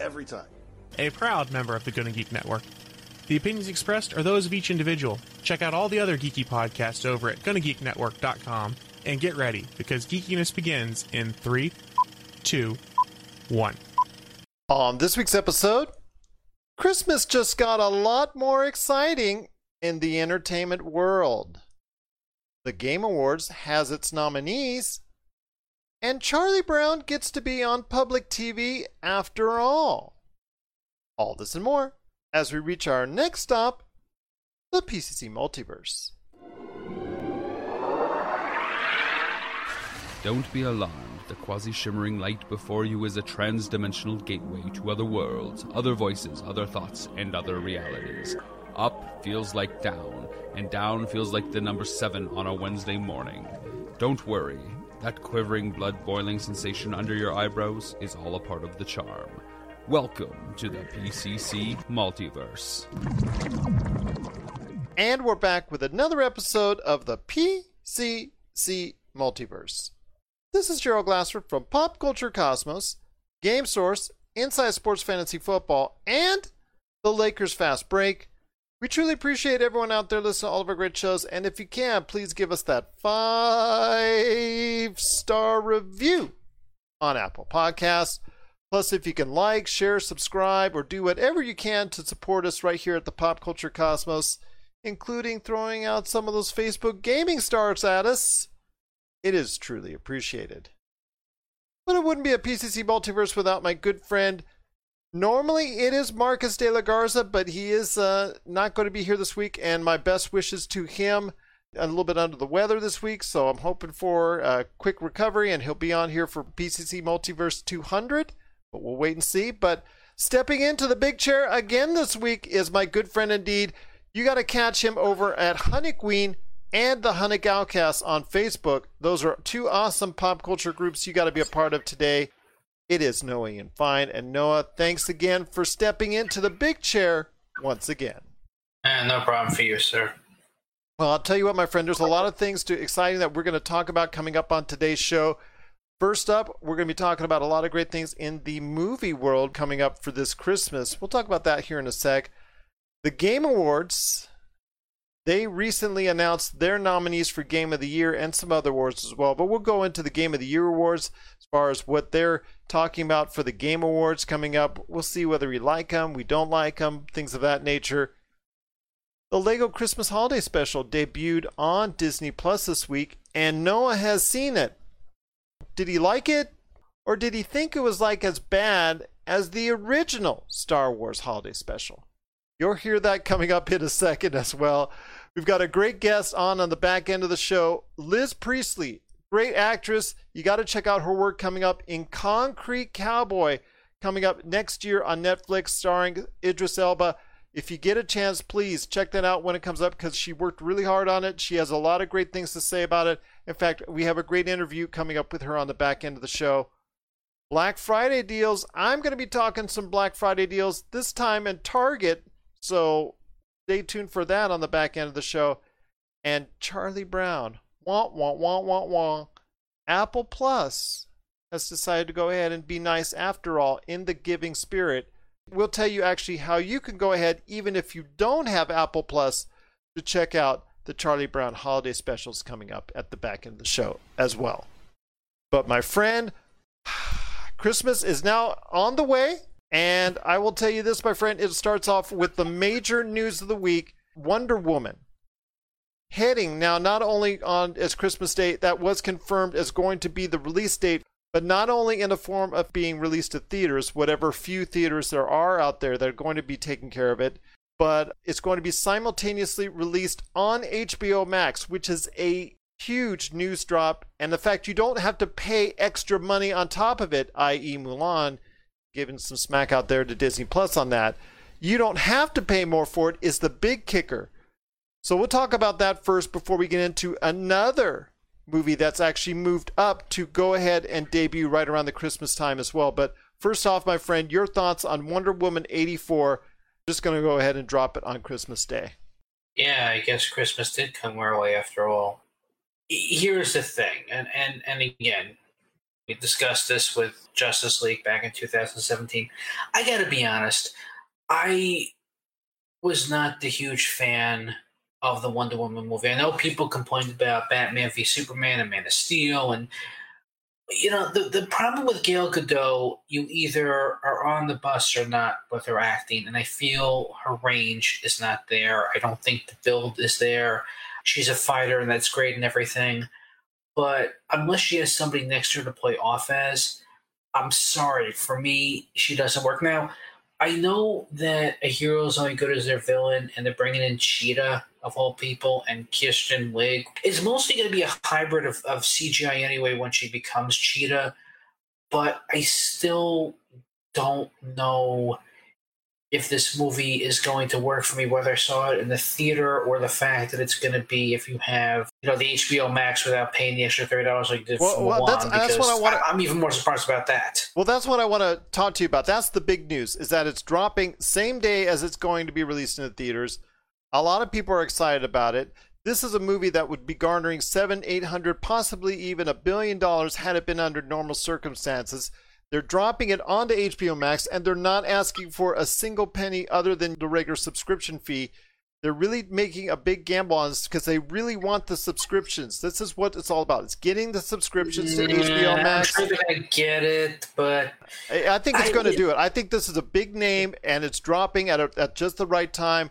every time. A proud member of the Gonna Geek Network. The opinions expressed are those of each individual. Check out all the other geeky podcasts over at GonnaGeekNetwork.com and get ready because geekiness begins in three, two, one. On this week's episode, Christmas just got a lot more exciting in the entertainment world. The Game Awards has its nominees, and Charlie Brown gets to be on public TV after all. All this and more as we reach our next stop, the PCC Multiverse. Don't be alarmed. The quasi shimmering light before you is a trans dimensional gateway to other worlds, other voices, other thoughts, and other realities. Up feels like down, and down feels like the number seven on a Wednesday morning. Don't worry, that quivering, blood boiling sensation under your eyebrows is all a part of the charm. Welcome to the PCC Multiverse. And we're back with another episode of the PCC Multiverse. This is Gerald Glassford from Pop Culture Cosmos, Game Source, Inside Sports Fantasy Football, and the Lakers Fast Break. We truly appreciate everyone out there listening to all of our great shows, and if you can, please give us that five star review on Apple Podcasts. Plus, if you can like, share, subscribe, or do whatever you can to support us right here at the Pop Culture Cosmos, including throwing out some of those Facebook gaming stars at us, it is truly appreciated. But it wouldn't be a PCC multiverse without my good friend. Normally it is Marcus de la Garza, but he is uh, not going to be here this week, and my best wishes to him. A little bit under the weather this week, so I'm hoping for a quick recovery, and he'll be on here for PCC Multiverse 200 but we'll wait and see. But stepping into the big chair again this week is my good friend indeed. You got to catch him over at Honey Queen and the Honey Galcast on Facebook. Those are two awesome pop culture groups you got to be a part of today. It is Noah and Fine. And Noah, thanks again for stepping into the big chair once again. And no problem for you, sir. Well, I'll tell you what, my friend, there's a lot of things to exciting that we're going to talk about coming up on today's show. First up, we're going to be talking about a lot of great things in the movie world coming up for this Christmas. We'll talk about that here in a sec. The Game Awards, they recently announced their nominees for Game of the Year and some other awards as well. But we'll go into the Game of the Year awards as far as what they're talking about for the Game Awards coming up. We'll see whether we like them, we don't like them, things of that nature. The Lego Christmas Holiday Special debuted on Disney Plus this week, and Noah has seen it. Did he like it? Or did he think it was like as bad as the original Star Wars holiday special? You'll hear that coming up in a second as well. We've got a great guest on on the back end of the show, Liz Priestley, great actress. You got to check out her work coming up in Concrete Cowboy, coming up next year on Netflix, starring Idris Elba. If you get a chance, please check that out when it comes up because she worked really hard on it. She has a lot of great things to say about it. In fact, we have a great interview coming up with her on the back end of the show. Black Friday deals. I'm going to be talking some Black Friday deals this time in Target. So stay tuned for that on the back end of the show. And Charlie Brown. Wah, wah, wah, wah, wah. Apple Plus has decided to go ahead and be nice after all in the giving spirit. We'll tell you actually how you can go ahead, even if you don't have Apple Plus, to check out the Charlie Brown holiday specials coming up at the back end of the show as well. But my friend, Christmas is now on the way. And I will tell you this, my friend, it starts off with the major news of the week Wonder Woman. Heading now not only on as Christmas Day, that was confirmed as going to be the release date, but not only in the form of being released to theaters, whatever few theaters there are out there that are going to be taking care of it, but it's going to be simultaneously released on HBO Max, which is a huge news drop. And the fact you don't have to pay extra money on top of it, i.e., Mulan, giving some smack out there to Disney Plus on that. You don't have to pay more for it, is the big kicker. So we'll talk about that first before we get into another movie that's actually moved up to go ahead and debut right around the Christmas time as well. But first off, my friend, your thoughts on Wonder Woman 84. Just going to go ahead and drop it on Christmas Day. Yeah, I guess Christmas did come our way after all. Here's the thing, and, and, and again, we discussed this with Justice League back in 2017. I got to be honest, I was not the huge fan of the Wonder Woman movie. I know people complained about Batman v Superman and Man of Steel, and you know the the problem with Gal Gadot, you either are on the bus or not with her acting, and I feel her range is not there. I don't think the build is there. She's a fighter, and that's great and everything, but unless she has somebody next to her to play off as, I'm sorry. For me, she doesn't work now. I know that a hero is only good as their villain, and they're bringing in Cheetah of all people and Kristen Wiig. It's mostly going to be a hybrid of, of CGI anyway when she becomes Cheetah, but I still don't know if this movie is going to work for me, whether I saw it in the theater or the fact that it's going to be if you have, you know, the HBO Max without paying the extra thirty dollars like did well, well, that's, that's what I want. I'm even more surprised about that. Well, that's what I want to talk to you about. That's the big news: is that it's dropping same day as it's going to be released in the theaters. A lot of people are excited about it. This is a movie that would be garnering seven, eight hundred, possibly even a billion dollars had it been under normal circumstances. They're dropping it onto HBO Max and they're not asking for a single penny other than the regular subscription fee. They're really making a big gamble on this because they really want the subscriptions. This is what it's all about. It's getting the subscriptions to HBO Max. I'm sure I get it, but I, I think it's going to do it. I think this is a big name and it's dropping at, a, at just the right time.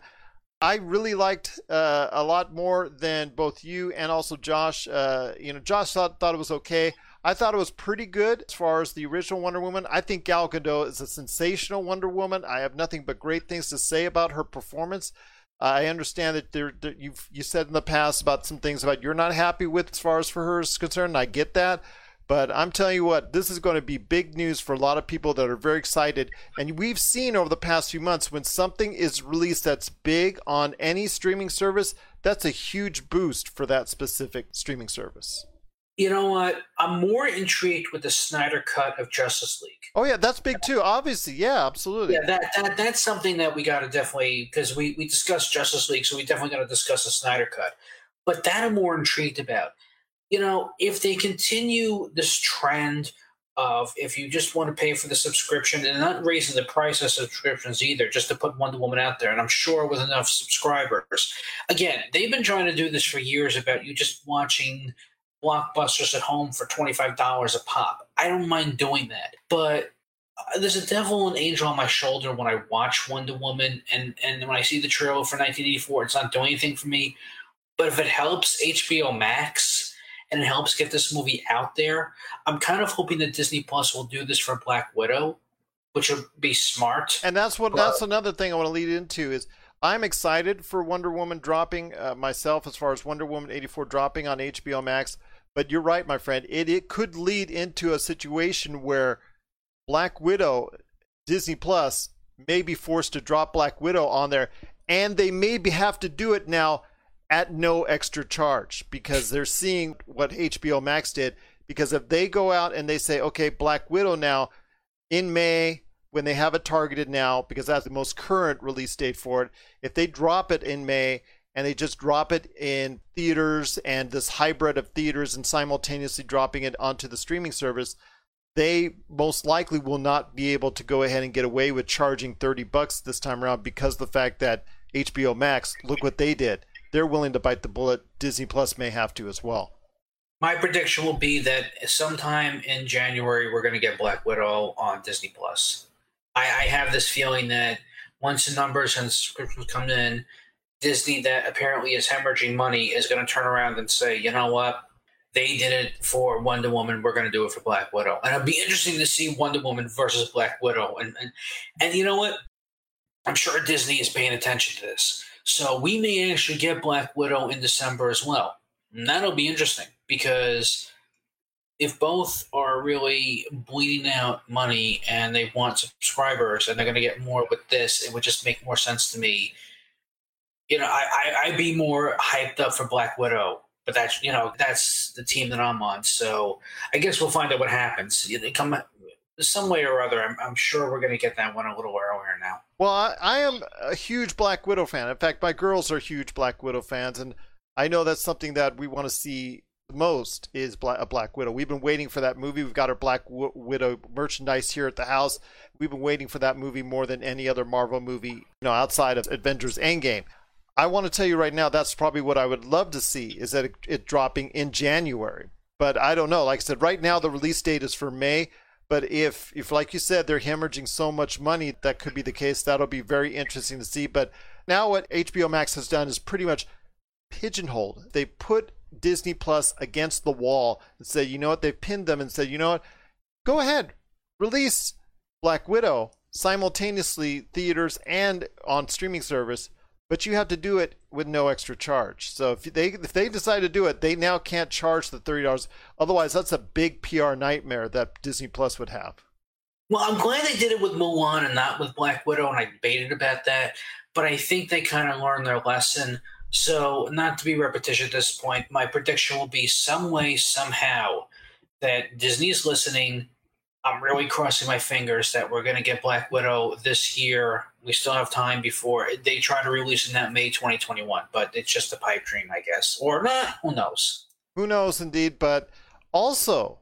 I really liked uh, a lot more than both you and also Josh. Uh, you know, Josh thought thought it was okay. I thought it was pretty good as far as the original Wonder Woman. I think Gal Gadot is a sensational Wonder Woman. I have nothing but great things to say about her performance. I understand that there, you've you said in the past about some things about you're not happy with as far as for her is concerned. I get that. But I'm telling you what, this is going to be big news for a lot of people that are very excited. And we've seen over the past few months when something is released that's big on any streaming service, that's a huge boost for that specific streaming service. You know what? I'm more intrigued with the Snyder cut of Justice League. Oh yeah, that's big too. Obviously, yeah, absolutely. Yeah, that, that that's something that we got to definitely because we we discussed Justice League, so we definitely got to discuss the Snyder cut. But that I'm more intrigued about. You know, if they continue this trend of if you just want to pay for the subscription and not raising the price of subscriptions either, just to put Wonder Woman out there, and I'm sure with enough subscribers. Again, they've been trying to do this for years about you just watching blockbusters at home for $25 a pop. I don't mind doing that. But uh, there's a devil and angel on my shoulder when I watch Wonder Woman and, and when I see the trailer for 1984, it's not doing anything for me. But if it helps HBO Max and it helps get this movie out there, I'm kind of hoping that Disney Plus will do this for Black Widow, which would be smart. And that's what but, that's another thing I want to lead into is I'm excited for Wonder Woman dropping uh, myself as far as Wonder Woman 84 dropping on HBO Max. But you're right, my friend. It, it could lead into a situation where Black Widow, Disney Plus, may be forced to drop Black Widow on there. And they maybe have to do it now at no extra charge because they're seeing what HBO Max did. Because if they go out and they say, okay, Black Widow now in May, when they have it targeted now, because that's the most current release date for it, if they drop it in May and they just drop it in theaters and this hybrid of theaters and simultaneously dropping it onto the streaming service, they most likely will not be able to go ahead and get away with charging 30 bucks this time around because the fact that HBO Max, look what they did. They're willing to bite the bullet. Disney Plus may have to as well. My prediction will be that sometime in January we're going to get Black Widow on Disney Plus. I, I have this feeling that once the numbers and subscriptions come in, Disney, that apparently is hemorrhaging money, is going to turn around and say, you know what? They did it for Wonder Woman. We're going to do it for Black Widow. And it'll be interesting to see Wonder Woman versus Black Widow. And, and, and you know what? I'm sure Disney is paying attention to this. So we may actually get Black Widow in December as well. And that'll be interesting because if both are really bleeding out money and they want subscribers and they're going to get more with this, it would just make more sense to me. You know, I, I I'd be more hyped up for Black Widow, but that's you know that's the team that I'm on. So I guess we'll find out what happens. They come some way or other. I'm, I'm sure we're going to get that one a little earlier now. Well, I, I am a huge Black Widow fan. In fact, my girls are huge Black Widow fans, and I know that's something that we want to see most is Black, a Black Widow. We've been waiting for that movie. We've got our Black w- Widow merchandise here at the house. We've been waiting for that movie more than any other Marvel movie, you know, outside of Avengers Endgame. I want to tell you right now, that's probably what I would love to see is that it, it dropping in January. But I don't know. Like I said, right now the release date is for May. But if, if like you said, they're hemorrhaging so much money, that could be the case. That'll be very interesting to see. But now what HBO Max has done is pretty much pigeonholed. They put Disney Plus against the wall and said, you know what? They've pinned them and said, you know what? Go ahead, release Black Widow simultaneously theaters and on streaming service but you have to do it with no extra charge. So if they if they decide to do it, they now can't charge the thirty dollars. Otherwise, that's a big PR nightmare that Disney Plus would have. Well, I'm glad they did it with Mulan and not with Black Widow, and I debated about that. But I think they kind of learned their lesson. So, not to be repetitious at this point, my prediction will be some way, somehow, that Disney is listening I'm really crossing my fingers that we're going to get Black Widow this year. We still have time before they try to release in that May 2021, but it's just a pipe dream, I guess. Or not, who knows? Who knows, indeed. But also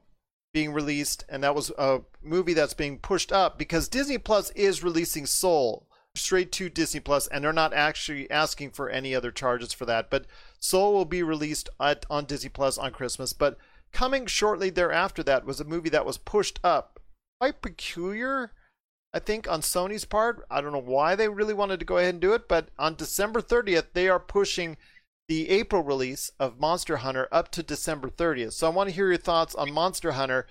being released, and that was a movie that's being pushed up because Disney Plus is releasing Soul straight to Disney Plus, and they're not actually asking for any other charges for that. But Soul will be released at, on Disney Plus on Christmas. But coming shortly thereafter, that was a movie that was pushed up quite peculiar, I think, on Sony's part. I don't know why they really wanted to go ahead and do it, but on December 30th, they are pushing the April release of Monster Hunter up to December 30th. So I want to hear your thoughts on Monster Hunter.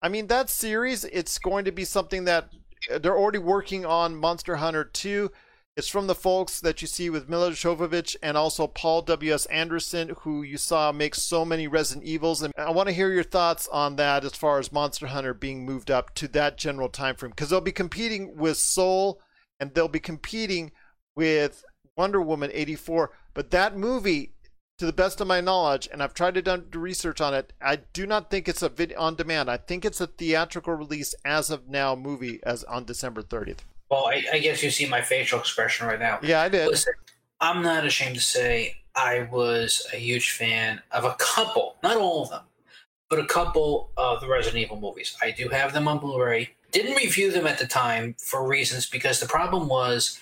I mean, that series, it's going to be something that they're already working on Monster Hunter 2. It's from the folks that you see with Milla Jovovich and also Paul W.S. Anderson, who you saw make so many Resident Evils. And I want to hear your thoughts on that as far as Monster Hunter being moved up to that general time frame. Because they'll be competing with Soul and they'll be competing with Wonder Woman 84. But that movie, to the best of my knowledge, and I've tried to do research on it, I do not think it's a video on demand. I think it's a theatrical release as of now movie as on December 30th. Well, I, I, guess you see my facial expression right now. Yeah, I did. Listen, I'm not ashamed to say I was a huge fan of a couple, not all of them, but a couple of the Resident Evil movies. I do have them on Blu-ray. Didn't review them at the time for reasons because the problem was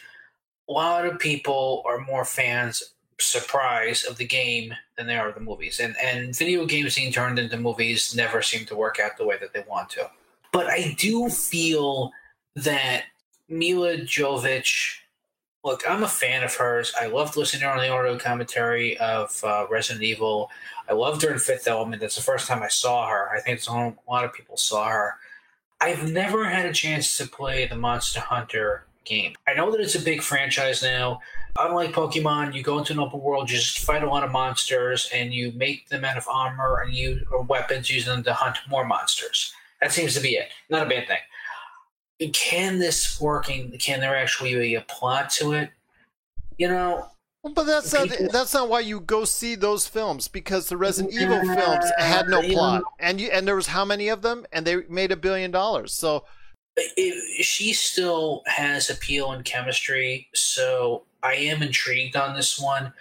a lot of people are more fans surprise of the game than they are the movies. And and video games being turned into movies never seem to work out the way that they want to. But I do feel that Milla Jovovich. Look, I'm a fan of hers. I loved listening on the audio commentary of uh, Resident Evil. I loved her in Fifth Element. That's the first time I saw her. I think a lot of people saw her. I've never had a chance to play the Monster Hunter game. I know that it's a big franchise now. Unlike Pokemon, you go into an open world, you just fight a lot of monsters, and you make them out of armor and you or weapons using them to hunt more monsters. That seems to be it. Not a bad thing can this working? Can there actually be a plot to it? You know, but that's not that's not why you go see those films because the Resident Evil films had no plot, and you and there was how many of them, and they made a billion dollars. So it, she still has appeal and chemistry. So I am intrigued on this one.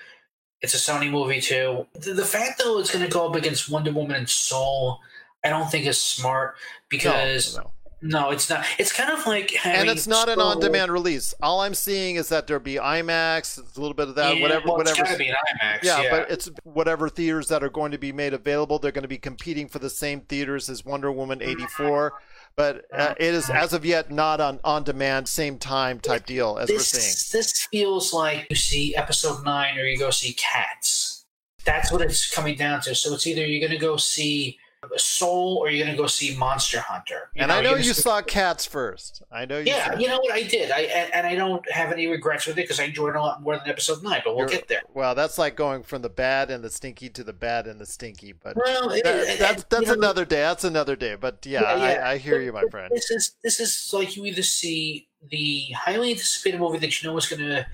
It's a Sony movie too. The, the fact though it's going to go up against Wonder Woman and Soul, I don't think is smart because. No, no no, it's not. It's kind of like and it's not an on-demand release. All I'm seeing is that there'll be IMAX, a little bit of that, yeah, whatever, well, whatever. It's be an IMAX. Yeah, yeah, but it's whatever theaters that are going to be made available. They're going to be competing for the same theaters as Wonder Woman '84, but uh, it is as of yet not on on-demand, same time type deal as this, we're seeing. This feels like you see Episode Nine or you go see Cats. That's what it's coming down to. So it's either you're going to go see Soul or are you going to go see Monster Hunter? You and I know you're gonna you saw Cats first. I know you. Yeah, you know what I did, I and, and I don't have any regrets with it because I enjoyed it a lot more than episode nine. But we'll You're- get there. Well, that's like going from the bad and the stinky to the bad and the stinky. But Well, that- it- that's that's you know, another day. That's another day. But yeah, Yeah, yeah. I, I hear But- you, my friend. This is this is like you either see the highly anticipated movie that you know is going to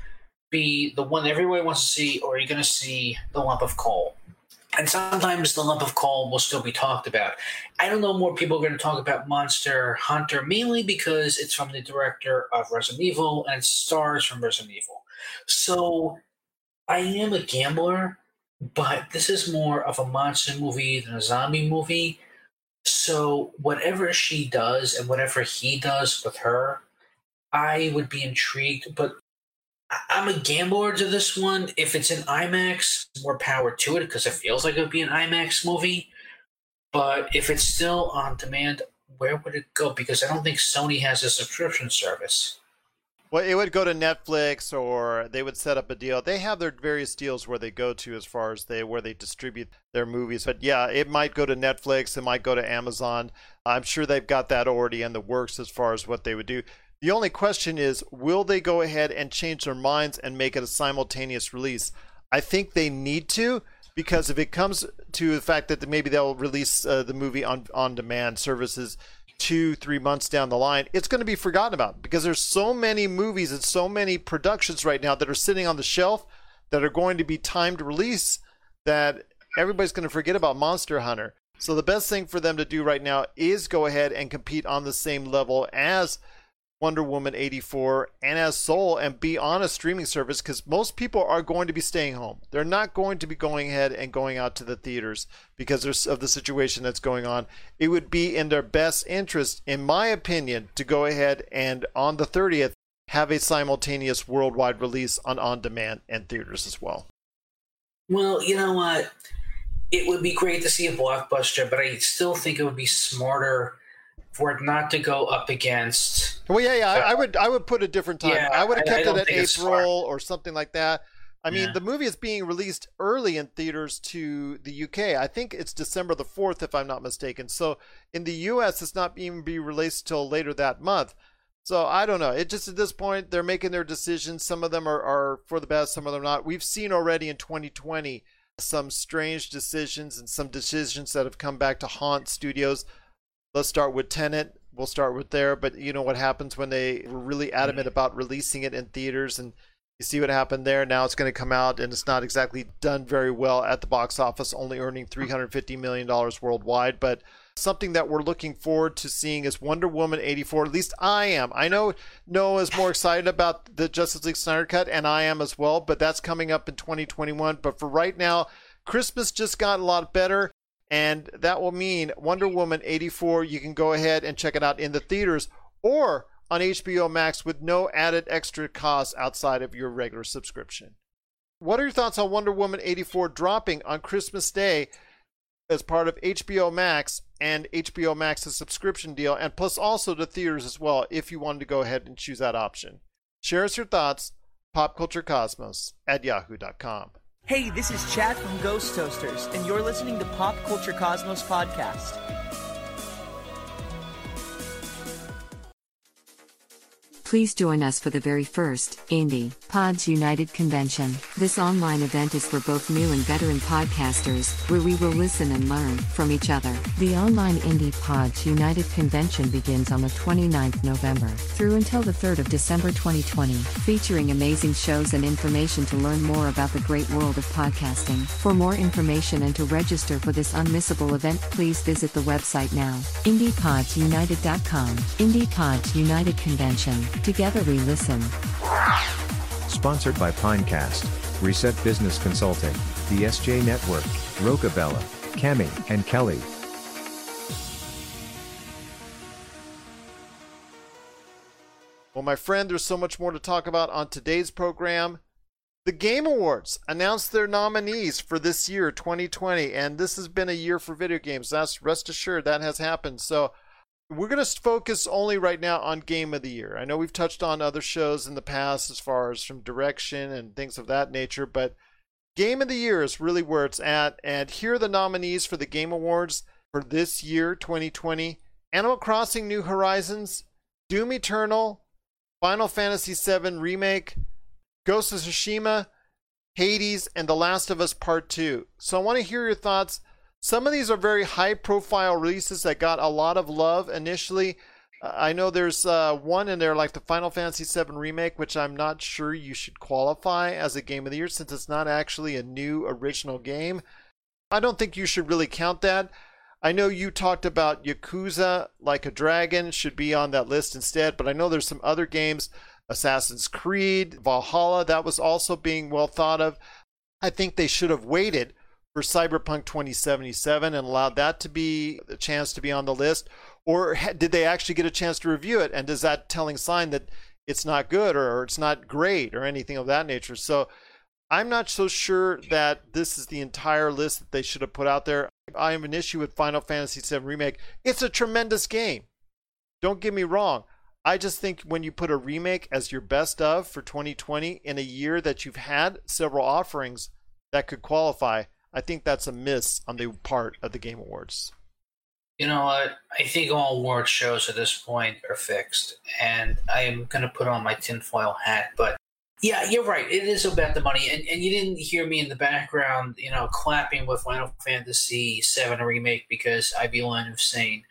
be the one everybody wants to see, or you're going to see the lump of coal. And sometimes the lump of coal will still be talked about. I don't know more people are going to talk about Monster Hunter mainly because it's from the director of Resident Evil and stars from Resident Evil. So I am a gambler, but this is more of a monster movie than a zombie movie. So whatever she does and whatever he does with her, I would be intrigued. But I'm a gambler to this one. If it's an IMAX, more power to it because it feels like it would be an IMAX movie. But if it's still on demand, where would it go? Because I don't think Sony has a subscription service. Well, it would go to Netflix or they would set up a deal. They have their various deals where they go to as far as they where they distribute their movies. But yeah, it might go to Netflix, it might go to Amazon. I'm sure they've got that already in the works as far as what they would do. The only question is, will they go ahead and change their minds and make it a simultaneous release? I think they need to because if it comes to the fact that maybe they'll release uh, the movie on on demand services two three months down the line it's going to be forgotten about because there's so many movies and so many productions right now that are sitting on the shelf that are going to be timed release that everybody's going to forget about monster hunter so the best thing for them to do right now is go ahead and compete on the same level as Wonder Woman 84 and as Soul and be on a streaming service because most people are going to be staying home. They're not going to be going ahead and going out to the theaters because of the situation that's going on. It would be in their best interest, in my opinion, to go ahead and on the 30th have a simultaneous worldwide release on on demand and theaters as well. Well, you know what? It would be great to see a blockbuster, but I still think it would be smarter for it not to go up against. Well, yeah, yeah, I, I uh, would, I would put a different time. Yeah, I would have I- I kept don't it at think it's smart. April or something like that. I mean, Yeah. the movie is being released early in theaters to the UK. I think it's December the fourth, if I'm not mistaken. So in the US, it's not even be released till later that month. So I don't know. It just at this point they're making their decisions. Some of them are, are for the best, some of them not. We've seen already in 2020 some strange decisions and some decisions that have come back to haunt studios. Let's start with Tenet. We'll start with there, but you know what happens when they were really adamant mm-hmm. about releasing it in theaters and you see what happened there. Now it's going to come out and it's not exactly done very well at the box office, only earning $350 million worldwide. But something that we're looking forward to seeing is Wonder Woman 84. At least I am. I know Noah is more excited about the Justice League Snyder Cut, and I am as well, but that's coming up in 2021. But for right now, Christmas just got a lot better. And that will mean Wonder Woman 84, you can go ahead and check it out in the theaters or on HBO Max with no added extra costs outside of your regular subscription. What are your thoughts on Wonder Woman 84 dropping on Christmas Day as part of HBO Max and HBO Max's subscription deal, and plus also the theaters as well, if you wanted to go ahead and choose that option? Share us your thoughts, popculturecosmos at yahoo.com. Hey, this is Chad from Ghost Toasters, and you're listening to Pop Culture Cosmos Podcast. Please join us for the very first Indie Pods United convention. This online event is for both new and veteran podcasters, where we will listen and learn from each other. The online Indie Pods United convention begins on the 29th November Through until the 3rd of December 2020, featuring amazing shows and information to learn more about the great world of podcasting. For more information and to register for this unmissable event, please visit the website now. IndiePodsUnited.com. Indie Pods United Convention. Together we listen. Sponsored by Pinecast, Reset Business Consulting, the SJ Network, Rocabella, Cami, and Kelly. Well, my friend, there's so much more to talk about on today's program. The Game Awards announced their nominees for this year, 2020, and this has been a year for video games. That's rest assured that has happened. So we're going to focus only right now on Game of the Year. I know we've touched on other shows in the past as far as from direction and things of that nature, but Game of the Year is really where it's at. And here are the nominees for the Game Awards. for this year, 2020 Animal Crossing New Horizons, Doom Eternal, Final Fantasy VII Remake, Ghost of Tsushima, Hades, and The Last of Us Part 2. So I want to hear your thoughts. Some of these are very high profile releases that got a lot of love initially. I know there's uh, one in there like the Final Fantasy VII Remake, which I'm not sure you should qualify as a game of the year since it's not actually a new original game. I don't think you should really count that. I know you talked about Yakuza Like a Dragon should be on that list instead, but I know there's some other games, Assassin's Creed, Valhalla, that was also being well thought of. I think they should have waited for Cyberpunk 2077 and allowed that to be a chance to be on the list. Or did they actually get a chance to review it? And is that telling sign that it's not good or it's not great or anything of that nature? So I'm not so sure that this is the entire list that they should have put out there. I have an issue with Final Fantasy VII Remake. It's a tremendous game. Don't get me wrong. I just think when you put a remake as your best of for 2020 in a year that you've had several offerings that could qualify, I think that's a miss on the part of the Game Awards. You know what? I think all award shows at this point are fixed, and I am going to put on my tinfoil hat. But yeah, you're right. It is about the money, and, and you didn't hear me in the background, you know, clapping with Final Fantasy VII remake because I'd be lying saying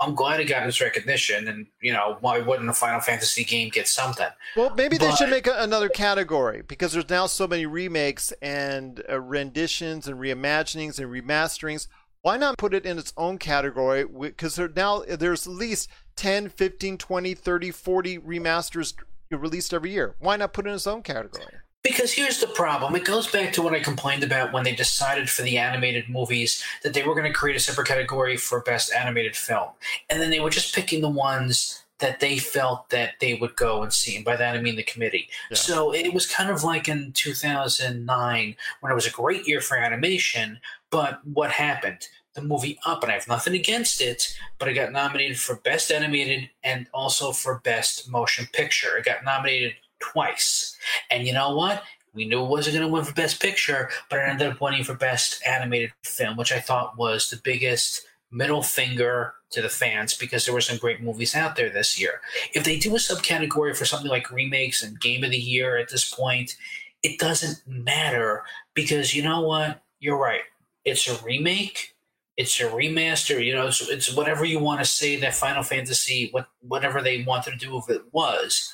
I'm glad it got its recognition, and you know, why wouldn't a Final Fantasy game get something? Well, maybe but, they should make a, another category because there's now so many remakes and uh, renditions and reimaginings and remasterings. Why not put it in its own category? Because there, now there's at least 10, 15, 20, 30, 40 remasters released every year. Why not put it in its own category? Because here's the problem. It goes back to what I complained about when they decided for the animated movies that they were going to create a separate category for best animated film. And then they were just picking the ones that they felt that they would go and see. And by that I mean the committee. Yeah. So it was kind of like in 2009 when it was a great year for animation, but what happened? The movie Up, and I have nothing against it, but it got nominated for Best Animated and also for Best Motion Picture. It got nominated twice. And you know what? We knew it wasn't going to win for Best Picture, but it ended up winning for Best Animated Film, which I thought was the biggest middle finger to the fans because there were some great movies out there this year. If they do a subcategory for something like remakes and Game of the Year at this point, it doesn't matter because you know what? You're right. It's a remake. It's a remaster. You know, it's, it's whatever you want to say that Final Fantasy, what whatever they wanted to do with it was.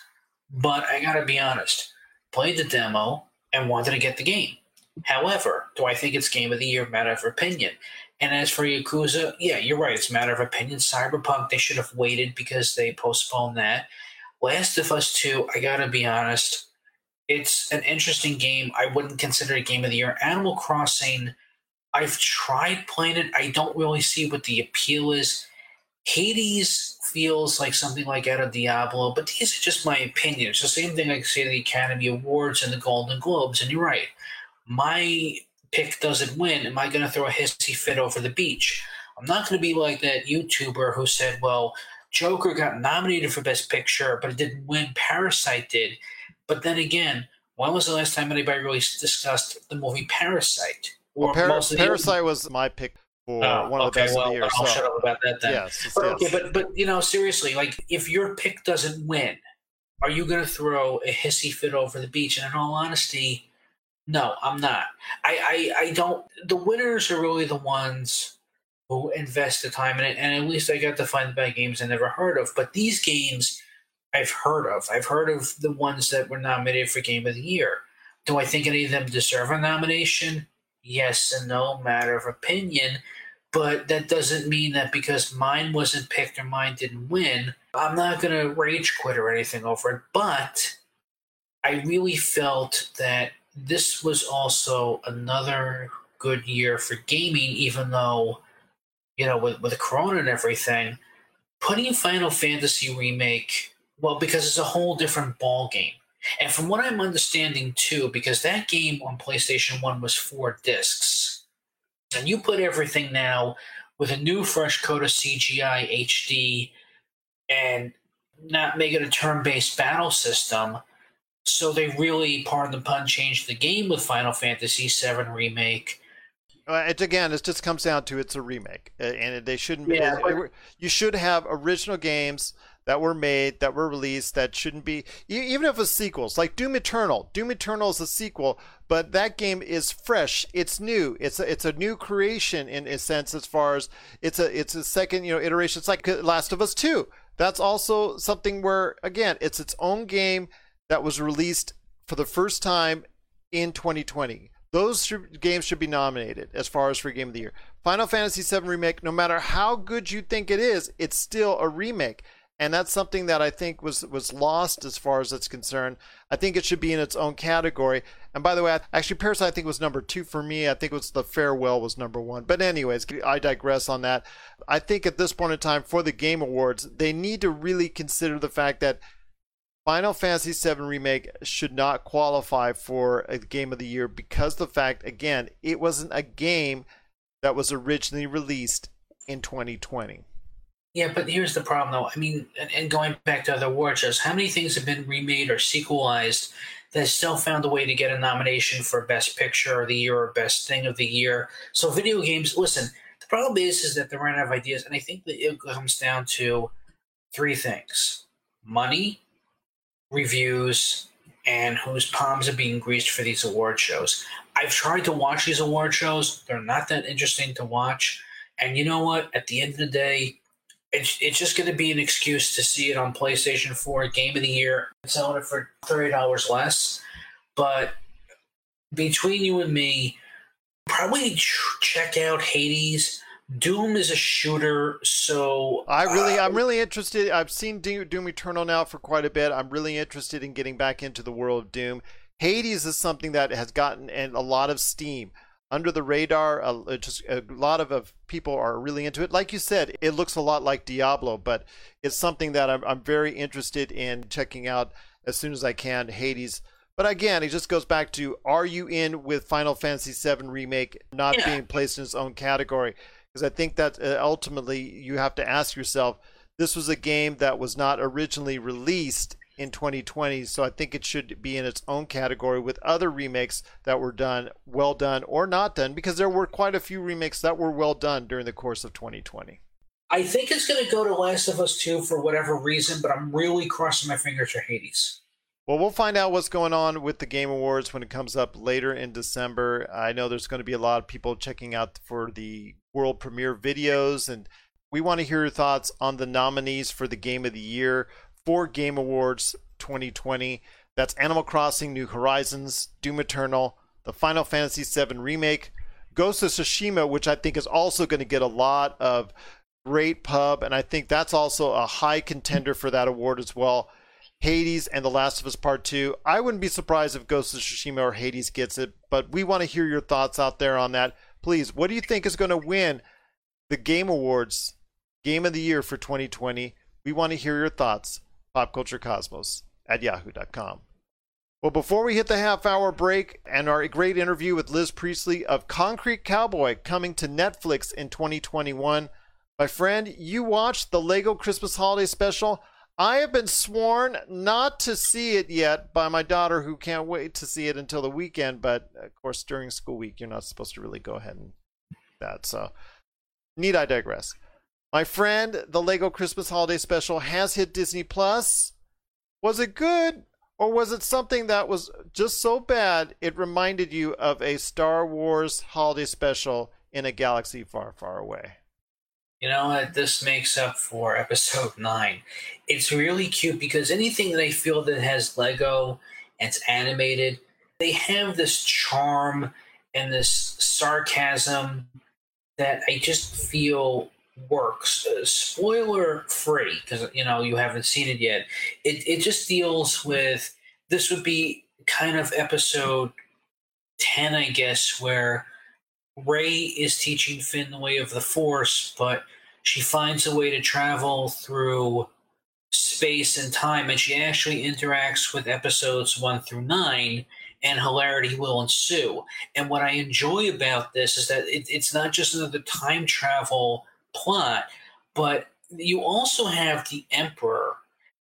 But I gotta be honest, played the demo and wanted to get the game. However, do I think it's game of the year? Matter of opinion. And as for Yakuza, yeah, you're right. It's matter of opinion. Cyberpunk, they should have waited because they postponed that. Last of Us 2, I gotta be honest, it's an interesting game. I wouldn't consider it game of the year. Animal Crossing, I've tried playing it. I don't really see what the appeal is. Hades feels like something like out of Diablo, but these are just my opinions. It's the same thing I say the Academy Awards and the Golden Globes, and you're right. My pick doesn't win. Am I going to throw a hissy fit over the beach? I'm not going to be like that YouTuber who said, well, Joker got nominated for Best Picture, but it didn't win. Parasite did. But then again, when was the last time anybody really discussed the movie Parasite? Or well, Par- Parasite was my pick for oh, one of okay, the best well, of the year. I'll so. shut up about that then. Yes, but, okay, but but you know, seriously, like if your pick doesn't win, are you going to throw a hissy fit over the beach? And in all honesty, no, I'm not. I, I I don't. The winners are really the ones who invest the time in it, and at least I got to find the bad games I never heard of. But these games I've heard of. I've heard of the ones that were nominated for Game of the Year. Do I think any of them deserve a nomination? Yes and no, matter of opinion. But that doesn't mean that because mine wasn't picked or mine didn't win, I'm not going to rage quit or anything over it. But I really felt that this was also another good year for gaming, even though, you know, with, with Corona and everything, putting Final Fantasy Remake, well, because it's a whole different ball game. And from what I'm understanding too, because that game on PlayStation 1 was four discs, and you put everything now with a new fresh coat of CGI HD and not make it a turn based battle system. So they really, pardon the pun, changed the game with Final Fantasy VII Remake. Uh, it again, it just comes down to it's a remake, and they shouldn't. Yeah, it, it, you should have original games that were made, that were released, that shouldn't be, even if it's sequels, like Doom Eternal. Doom Eternal is a sequel, but that game is fresh. It's new. It's a, it's a new creation in a sense as far as it's a it's a second you know iteration. It's like Last of Us Two. That's also something where again it's its own game that was released for the first time in 2020. Those games should be nominated as far as for Game of the Year. Final Fantasy VII Remake, no matter how good you think it is, it's still a remake and that's something that I think was was lost as far as it's concerned. I think it should be in its own category. And by the way, actually, Parasite I think was number two for me. I think it was The Farewell was number one. But anyways, I digress on that. I think at this point in time for the Game Awards, they need to really consider the fact that Final Fantasy VII Remake should not qualify for a Game of the Year because the fact, again, it wasn't a game that was originally released in 2020. Yeah, but here's the problem, though. I mean, and, and going back to other award shows, how many things have been remade or sequelized that still found a way to get a nomination for Best Picture of the Year or Best Thing of the Year? So, video games. Listen, the problem is, is that they're running out of ideas, and I think that it comes down to three things: money, reviews, and whose palms are being greased for these award shows. I've tried to watch these award shows; they're not that interesting to watch. And you know what? At the end of the day, it's, it's just going to be an excuse to see it on PlayStation 4 Game of the Year, selling it for $30 less. But between you and me, probably check out Hades. Doom is a shooter, so I really, uh, I'm really interested. I've seen Doom Eternal now for quite a bit. I'm really interested in getting back into the world of Doom. Hades is something that has gotten and a lot of steam under the radar. Uh, just a lot of, of people are really into it. Like you said, it looks a lot like Diablo, but it's something that I'm, I'm very interested in checking out as soon as I can. Hades. But again, it just goes back to are you in with Final Fantasy VII Remake not yeah. being placed in its own category? Because I think that uh, ultimately you have to ask yourself this was a game that was not originally released in 2020. So I think it should be in its own category with other remakes that were done, well done or not done, because there were quite a few remakes that were well done during the course of 2020. I think it's going to go to Last of Us 2 for whatever reason, but I'm really crossing my fingers for Hades. Well, we'll find out what's going on with the Game Awards when it comes up later in December. I know there's going to be a lot of people checking out for the world premiere videos, and we want to hear your thoughts on the nominees for the Game of the Year for Game Awards 2020. That's Animal Crossing New Horizons, Doom Eternal, the Final Fantasy VII Remake, Ghost of Tsushima, which I think is also going to get a lot of great pub, and I think that's also a high contender for that award as well. Hades and The Last of Us Part 2. I wouldn't be surprised if Ghost of Tsushima or Hades gets it, but we want to hear your thoughts out there on that. Please, what do you think is going to win the Game Awards Game of the Year for 2020? We want to hear your thoughts popculturecosmos at yahoo.com. Well, before we hit the half hour break and our great interview with Liz Priestley of Concrete Cowboy coming to Netflix in 2021, my friend, you watched the Lego Christmas Holiday Special. I have been sworn not to see it yet by my daughter, who can't wait to see it until the weekend. But of course, during school week, you're not supposed to really go ahead and that. So, need I digress? My friend, the Lego Christmas Holiday Special has hit Disney Plus. Was it good? Or was it something that was just so bad it reminded you of a Star Wars holiday special in a galaxy far, far away? You know what? This makes up for episode nine. It's really cute because anything that I feel that has Lego and it's animated, they have this charm and this sarcasm that I just feel works. Uh, spoiler free, because you know you haven't seen it yet. It it just deals with this would be kind of episode ten, I guess, where Rey is teaching Finn the way of the Force, but she finds a way to travel through space and time, and she actually interacts with episodes one through nine and hilarity will ensue. And what I enjoy about this is that it, it's not just another time travel plot, but you also have the Emperor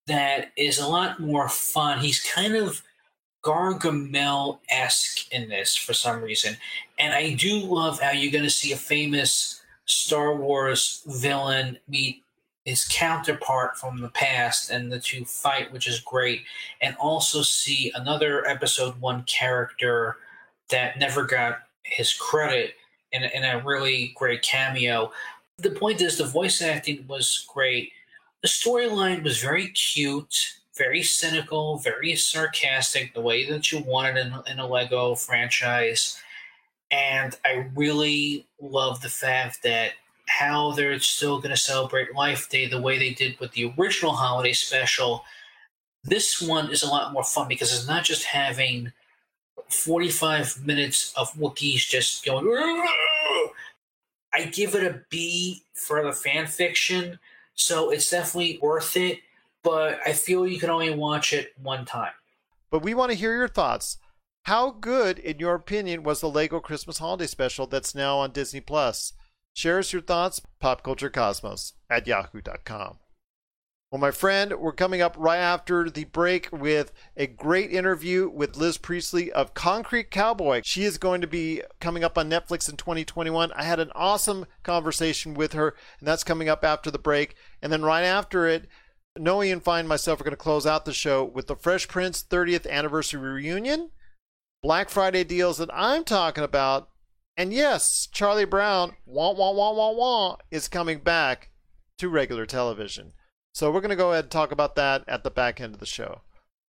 that is a lot more fun. He's kind of Gargamel esque in this for some reason. And I do love how you're going to see a famous Star Wars villain meet his counterpart from the past and the two fight, which is great. And also see another episode one character that never got his credit in, in a really great cameo. The point is, the voice acting was great. The storyline was very cute very cynical, very sarcastic, the way that you want it in, in a Lego franchise. And I really love the fact that how they're still going to celebrate Life Day the way they did with the original holiday special. This one is a lot more fun because it's not just having 45 minutes of Wookiees just going. I give it a B for the fan fiction, so it's definitely worth it but I feel you can only watch it one time. But we want to hear your thoughts. How good, in your opinion, was the Lego Christmas Holiday Special that's now on Disney Plus? Share us your thoughts, popculturecosmos at yahoo.com. Well, my friend, we're coming up right after the break with a great interview with Liz Priestley of Concrete Cowboy. She is going to be coming up on Netflix in 2021. I had an awesome conversation with her, and that's coming up after the break. And then right after it, Noe and Fine myself are going to close out the show with the Fresh Prince 30th anniversary reunion, Black Friday deals that I'm talking about, and yes, Charlie Brown, wah wah wah wah wah, is coming back to regular television. So we're going to go ahead and talk about that at the back end of the show.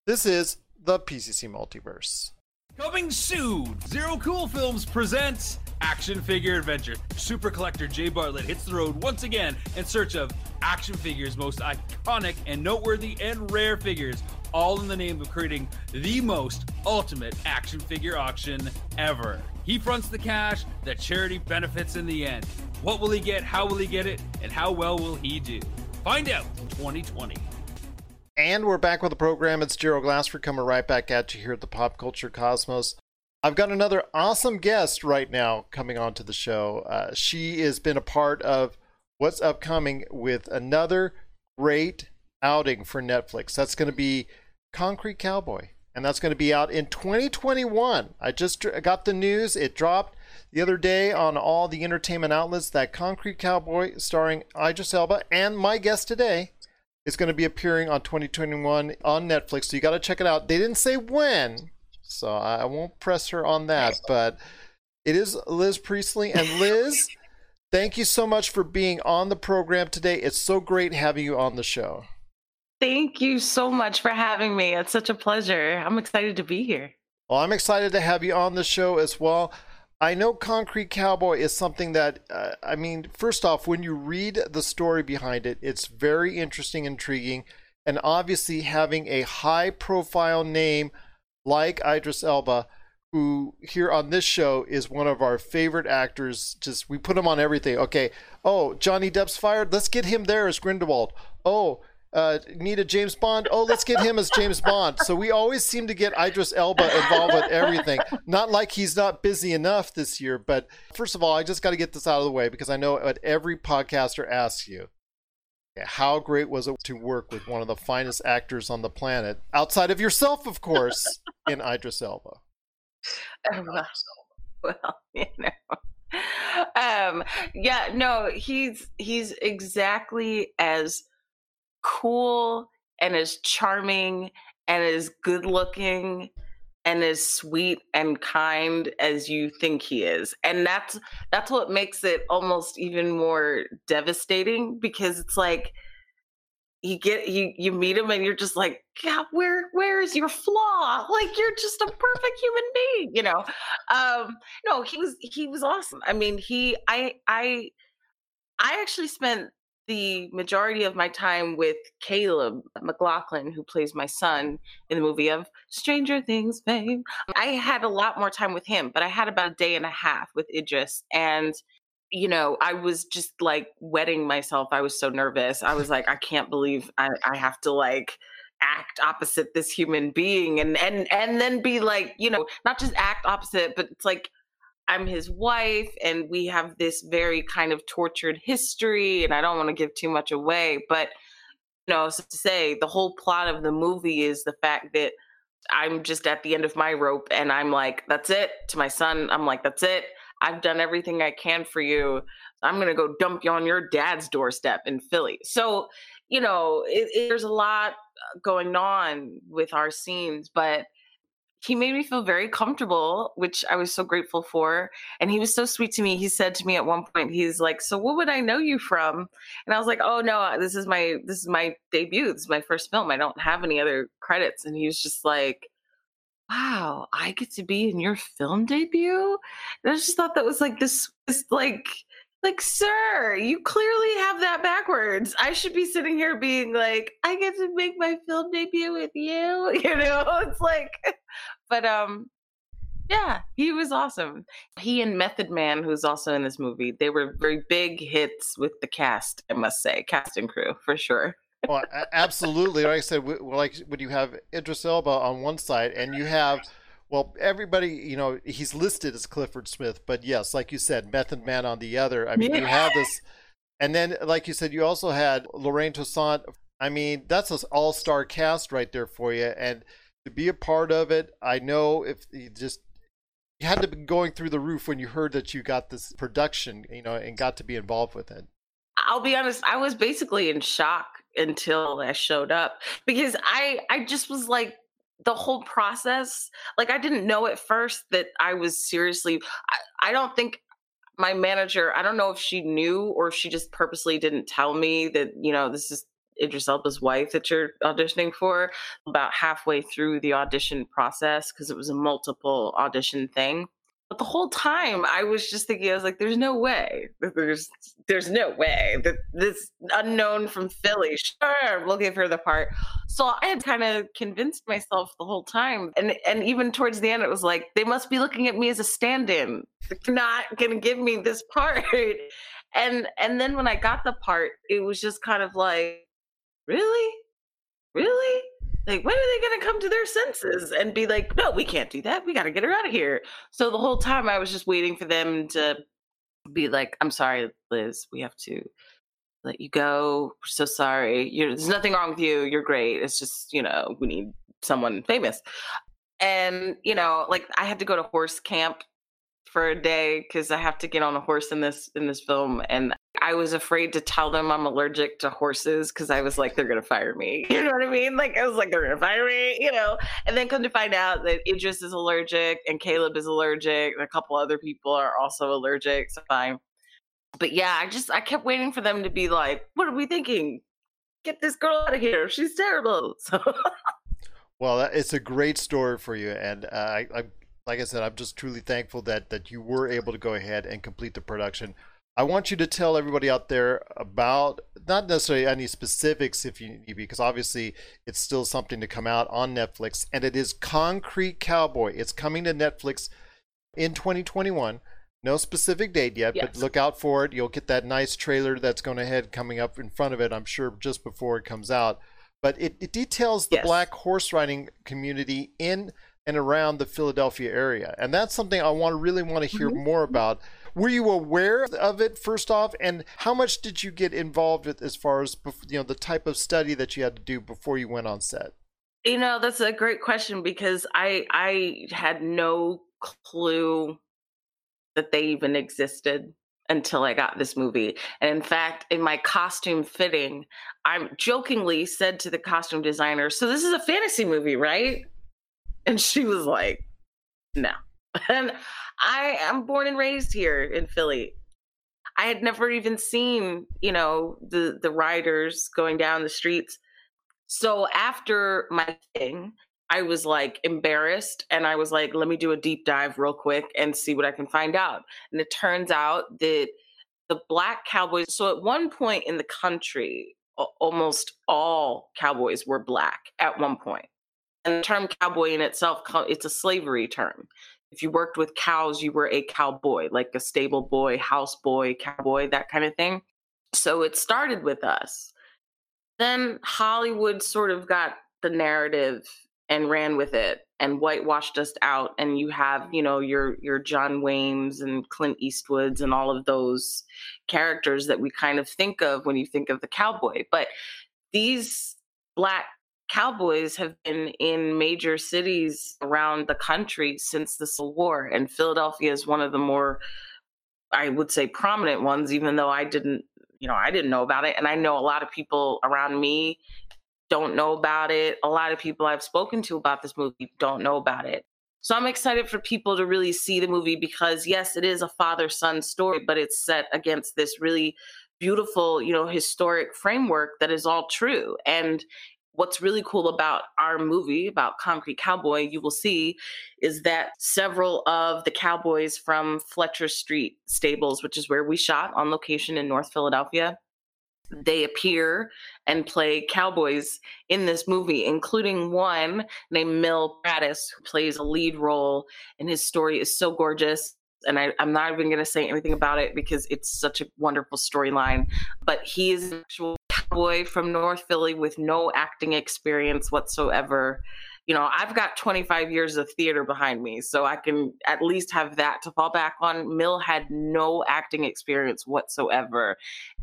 This is the PCC Multiverse. Coming soon, Zero Cool Films presents Action Figure Adventure. Super collector Jay Bartlett hits the road once again in search of action figures' most iconic and noteworthy and rare figures, all in the name of creating the most ultimate action figure auction ever. He fronts the cash the charity benefits in the end. What will he get? How will he get it? And how well will he do? Find out in 2020. And we're back with the program. It's Gerald Glassford coming right back at you here at the Pop Culture Cosmos. I've got another awesome guest right now coming on to the show. Uh, she has been a part of what's upcoming with another great outing for Netflix. That's going to be Concrete Cowboy, and that's going to be out in 2021. I just got the news; it dropped the other day on all the entertainment outlets that Concrete Cowboy, starring Idris Elba, and my guest today, is going to be appearing on 2021 on Netflix, so you got to check it out. They didn't say when, so I won't press her on that, but it is Liz Priestley. And Liz, thank you so much for being on the program today. It's so great having you on the show. Thank you so much for having me. It's such a pleasure. I'm excited to be here. Well, I'm excited to have you on the show as well. I know Concrete Cowboy is something that, uh, I mean, first off, when you read the story behind it, it's very interesting, intriguing, and obviously having a high profile name like Idris Elba, who here on this show is one of our favorite actors. Just we put him on everything. Okay. Oh, Johnny Depp's fired. Let's get him there as Grindelwald. Oh, uh, need a James Bond? Oh, let's get him as James Bond. So we always seem to get Idris Elba involved with everything. Not like he's not busy enough this year, but first of all, I just got to get this out of the way because I know what every podcaster asks you. How great was it to work with one of the finest actors on the planet, outside of yourself, of course, in Idris Elba? Oh, well, well, you know. Um, yeah, no, he's he's exactly as cool and as charming and as good looking and as sweet and kind as you think he is and that's that's what makes it almost even more devastating because it's like you get you you meet him and you're just like yeah where where is your flaw? Like you're just a perfect human being you know? Um no he was he was awesome. I mean he i i i actually spent the majority of my time with Caleb McLaughlin, who plays my son in the movie of Stranger Things fame. I had a lot more time with him, but I had about a day and a half with Idris. And, you know, I was just like wetting myself. I was so nervous. I was like, I can't believe I, I have to like act opposite this human being and and and then be like you know not just act opposite but it's like I'm his wife and we have this very kind of tortured history and I don't want to give too much away but you know to say the whole plot of the movie is the fact that I'm just at the end of my rope and I'm like, that's it. To my son, I'm like, that's it. I've done everything I can for you. I'm to go dump you on your dad's doorstep in Philly. So, you know, it, it, there's a lot uh, going on with our scenes, but he made me feel very comfortable, which I was so grateful for. And he was so sweet to me. He said to me at one point, he's like, "So what would I know you from?" And I was like, "Oh no, this is my this is my debut. This is my first film. I don't have any other credits." And he was just like, "Wow, I get to be in your film debut." And I just thought that was like this, this like like, sir, you clearly have that backwards. I should be sitting here being like, I get to make my film debut with you. You know, it's like, but um, yeah, he was awesome. He and Method Man, who's also in this movie, they were very big hits with the cast. I must say, cast and crew for sure. well, absolutely. Like I said, like when you have Idris Elba on one side and you have well, everybody, you know, he's listed as Clifford Smith, but yes, like you said, Method Man on the other. I mean, yeah. you have this, and then, like you said, you also had Lorraine Toussaint. I mean, that's an all-star cast right there for you, and to be a part of it, I know if you just you had to be going through the roof when you heard that you got this production, you know, and got to be involved with it. I'll be honest, I was basically in shock until I showed up because I I just was like the whole process like i didn't know at first that i was seriously I, I, don't think my manager i don't know if she knew or if she just purposely didn't tell me that you know this is idris elba's wife that you're auditioning for about halfway through the audition process because it was a multiple audition thing but the whole time I was just thinking, I was like, there's no way. There's there's no way that this unknown from Philly, sure, we'll give her the part. So I had kind of convinced myself the whole time. And and even towards the end, it was like, they must be looking at me as a stand-in. They're not gonna give me this part. And and then when I got the part, it was just kind of like, really? Really? Like when are they going to come to their senses and be like no we can't do that. We got to get her out of here so the whole time i was just waiting for them to be like i'm sorry liz. We have to let you go. We're so sorry. You're, there's nothing wrong with you. You're great. It's just you know we need someone famous. And you know like i had to go to horse camp for a day because I have to get on a horse in this in this film, and I was afraid to tell them I'm allergic to horses because I was like, they're gonna fire me. You know what I mean? Like I was like, they're gonna fire me, you know. And then come to find out that Idris is allergic and Caleb is allergic, and a couple other people are also allergic. So fine. But yeah, I just I kept waiting for them to be like, what are we thinking? Get this girl out of here. She's terrible. So. well, it's a great story for you, and uh, I, I, like I said, I'm just truly thankful that that you were able to go ahead and complete the production. I want you to tell everybody out there about not necessarily any specifics if you need, because obviously it's still something to come out on Netflix, and it is Concrete Cowboy. It's coming to Netflix in 2021. No specific date yet, yes. but look out for it. You'll get that nice trailer that's going ahead coming up in front of it, I'm sure, just before it comes out. But it, it details the yes. black horse riding community in and around the Philadelphia area. And that's something I want to really want to hear mm-hmm. more about were you aware of it first off, and how much did you get involved with as far as you know the type of study that you had to do before you went on set? You know, that's a great question because I I had no clue that they even existed until I got this movie. And in fact, in my costume fitting, I'm jokingly said to the costume designer, "So this is a fantasy movie, right?" And she was like, "No." And I am born and raised here in Philly. I had never even seen, you know, the the riders going down the streets. So after my thing, I was like embarrassed and I was like, let me do a deep dive real quick and see what I can find out. And it turns out that the black cowboys, so at one point in the country, almost all cowboys were black at one point. And the term cowboy in itself, it's a slavery term if you worked with cows, you were a cowboy, like a stable boy, house boy, cowboy, that kind of thing. So it started with us. Then Hollywood sort of got the narrative and ran with it and whitewashed us out and you have you know your your john waynes and clint eastwoods and all of those characters that we kind of think of when you think of the cowboy but these black cowboys have been in major cities around the country since the Civil War, and Philadelphia is one of the more, I would say, prominent ones. Even though I didn't, you know, I didn't know about it, and I know a lot of people around me don't know about it. A lot of people I've spoken to about this movie don't know about it. So I'm excited for people to really see the movie because yes, it is a father son story, but it's set against this really beautiful, you know, historic framework that is all true. And what's really cool about our movie about Concrete Cowboy, you will see, is that several of the cowboys from Fletcher Street Stables, which is where we shot on location in North Philadelphia, they appear and play cowboys in this movie, including one named Mil Prattis, who plays a lead role. And his story is so gorgeous. And I, am not even going to say anything about it because it's such a wonderful storyline. But he is an actual cowboy from North Philly with no acting experience whatsoever you know, I've got 25 years of theater behind me, so I can at least have that to fall back on. Mil had no acting experience whatsoever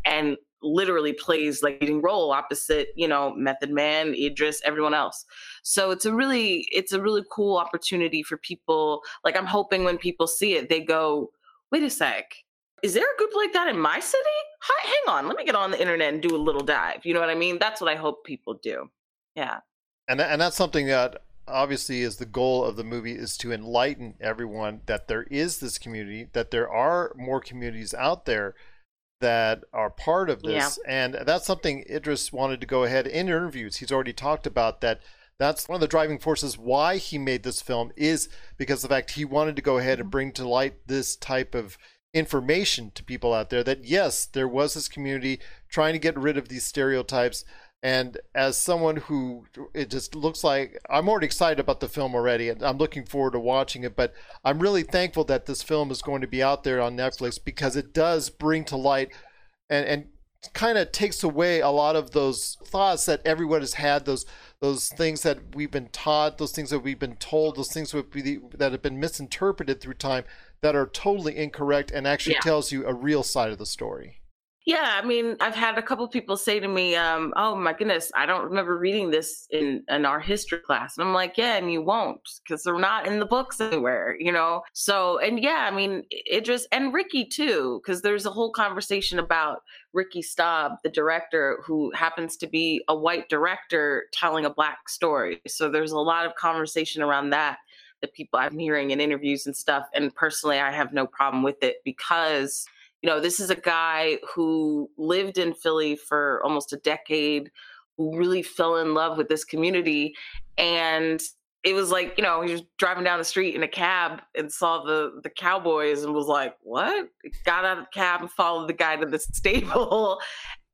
and literally plays like leading role opposite, you know, Method Man, Idris, everyone else. So it's a really it's a really cool opportunity for people. Like I'm hoping when people see it, they go, "Wait a sec. Is there a group like that in my city? Hi, hang on, let me get on the internet and do a little dive." You know what I mean? That's what I hope people do. Yeah and and that's something that obviously is the goal of the movie is to enlighten everyone that there is this community that there are more communities out there that are part of this yeah. and that's something idris wanted to go ahead in interviews he's already talked about that that's one of the driving forces why he made this film is because the fact he wanted to go ahead and mm-hmm. bring to light this type of information to people out there that yes there was this community trying to get rid of these stereotypes and as someone who it just looks like I'm already excited about the film already, and I'm looking forward to watching it. But I'm really thankful that this film is going to be out there on Netflix because it does bring to light and, and kind of takes away a lot of those thoughts that everyone has had those those things that we've been taught those things that we've been told those things that have been misinterpreted through time that are totally incorrect and actually yeah. tells you a real side of the story yeah, I mean, I've had a couple people say to me, um, "Oh my goodness, I don't remember reading this in in our history class." And I'm like, "Yeah, and you won't because they're not in the books anywhere, you know." So, and yeah, I mean, it just and Ricky too, because there's a whole conversation about Ricky Staub, the director, who happens to be a white director telling a black story. So there's a lot of conversation around that that people I'm hearing in interviews and stuff. And personally, I have no problem with it because you know, this is a guy who lived in Philly for almost a decade, who really fell in love with this community. And it was like, you know, he was driving down the street in a cab and saw the the cowboys and was like, what? Got out of the cab and followed the guy to the stable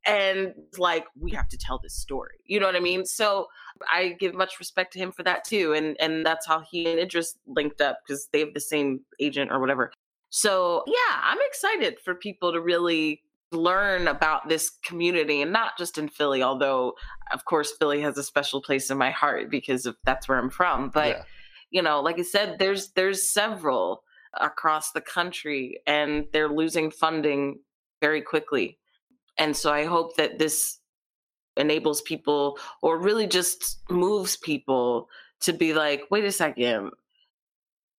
and like, we have to tell this story. You know what I mean? So I give much respect to him for that too. And and that's how he and Idris linked up because they have the same agent or whatever. So, yeah, I'm excited for people to really learn about this community and not just in Philly, although, of course, Philly has a special place in my heart because of, that's where I'm from. But, yeah. you know, like I said, there's there's several across the country and they're losing funding very quickly. And so I hope that this enables people or really just moves people to be like, wait a second,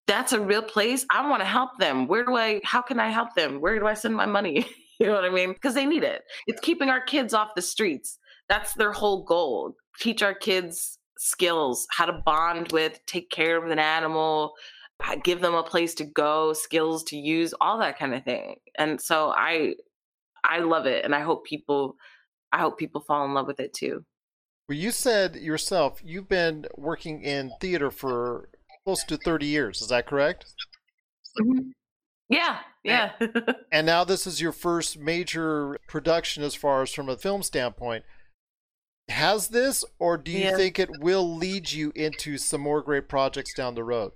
that's a real place. I want to help them. Where do I, how can I help them? Where do I send my money? you know what I mean? Because they need it. It's keeping our kids off the streets. That's their whole goal. Teach our kids skills, how to bond with, take care of an animal, give them a place to go, skills to use, all that kind of thing. And so I, I love it. And I hope people, I hope people fall in love with it too. Well, you said yourself you've been working in theater for close to 30 years. Is that correct? Mm-hmm. Yeah, yeah. and now this is your first major production as far as from a film standpoint. Has this, or do you yeah. think it will lead you into some more great projects down the road?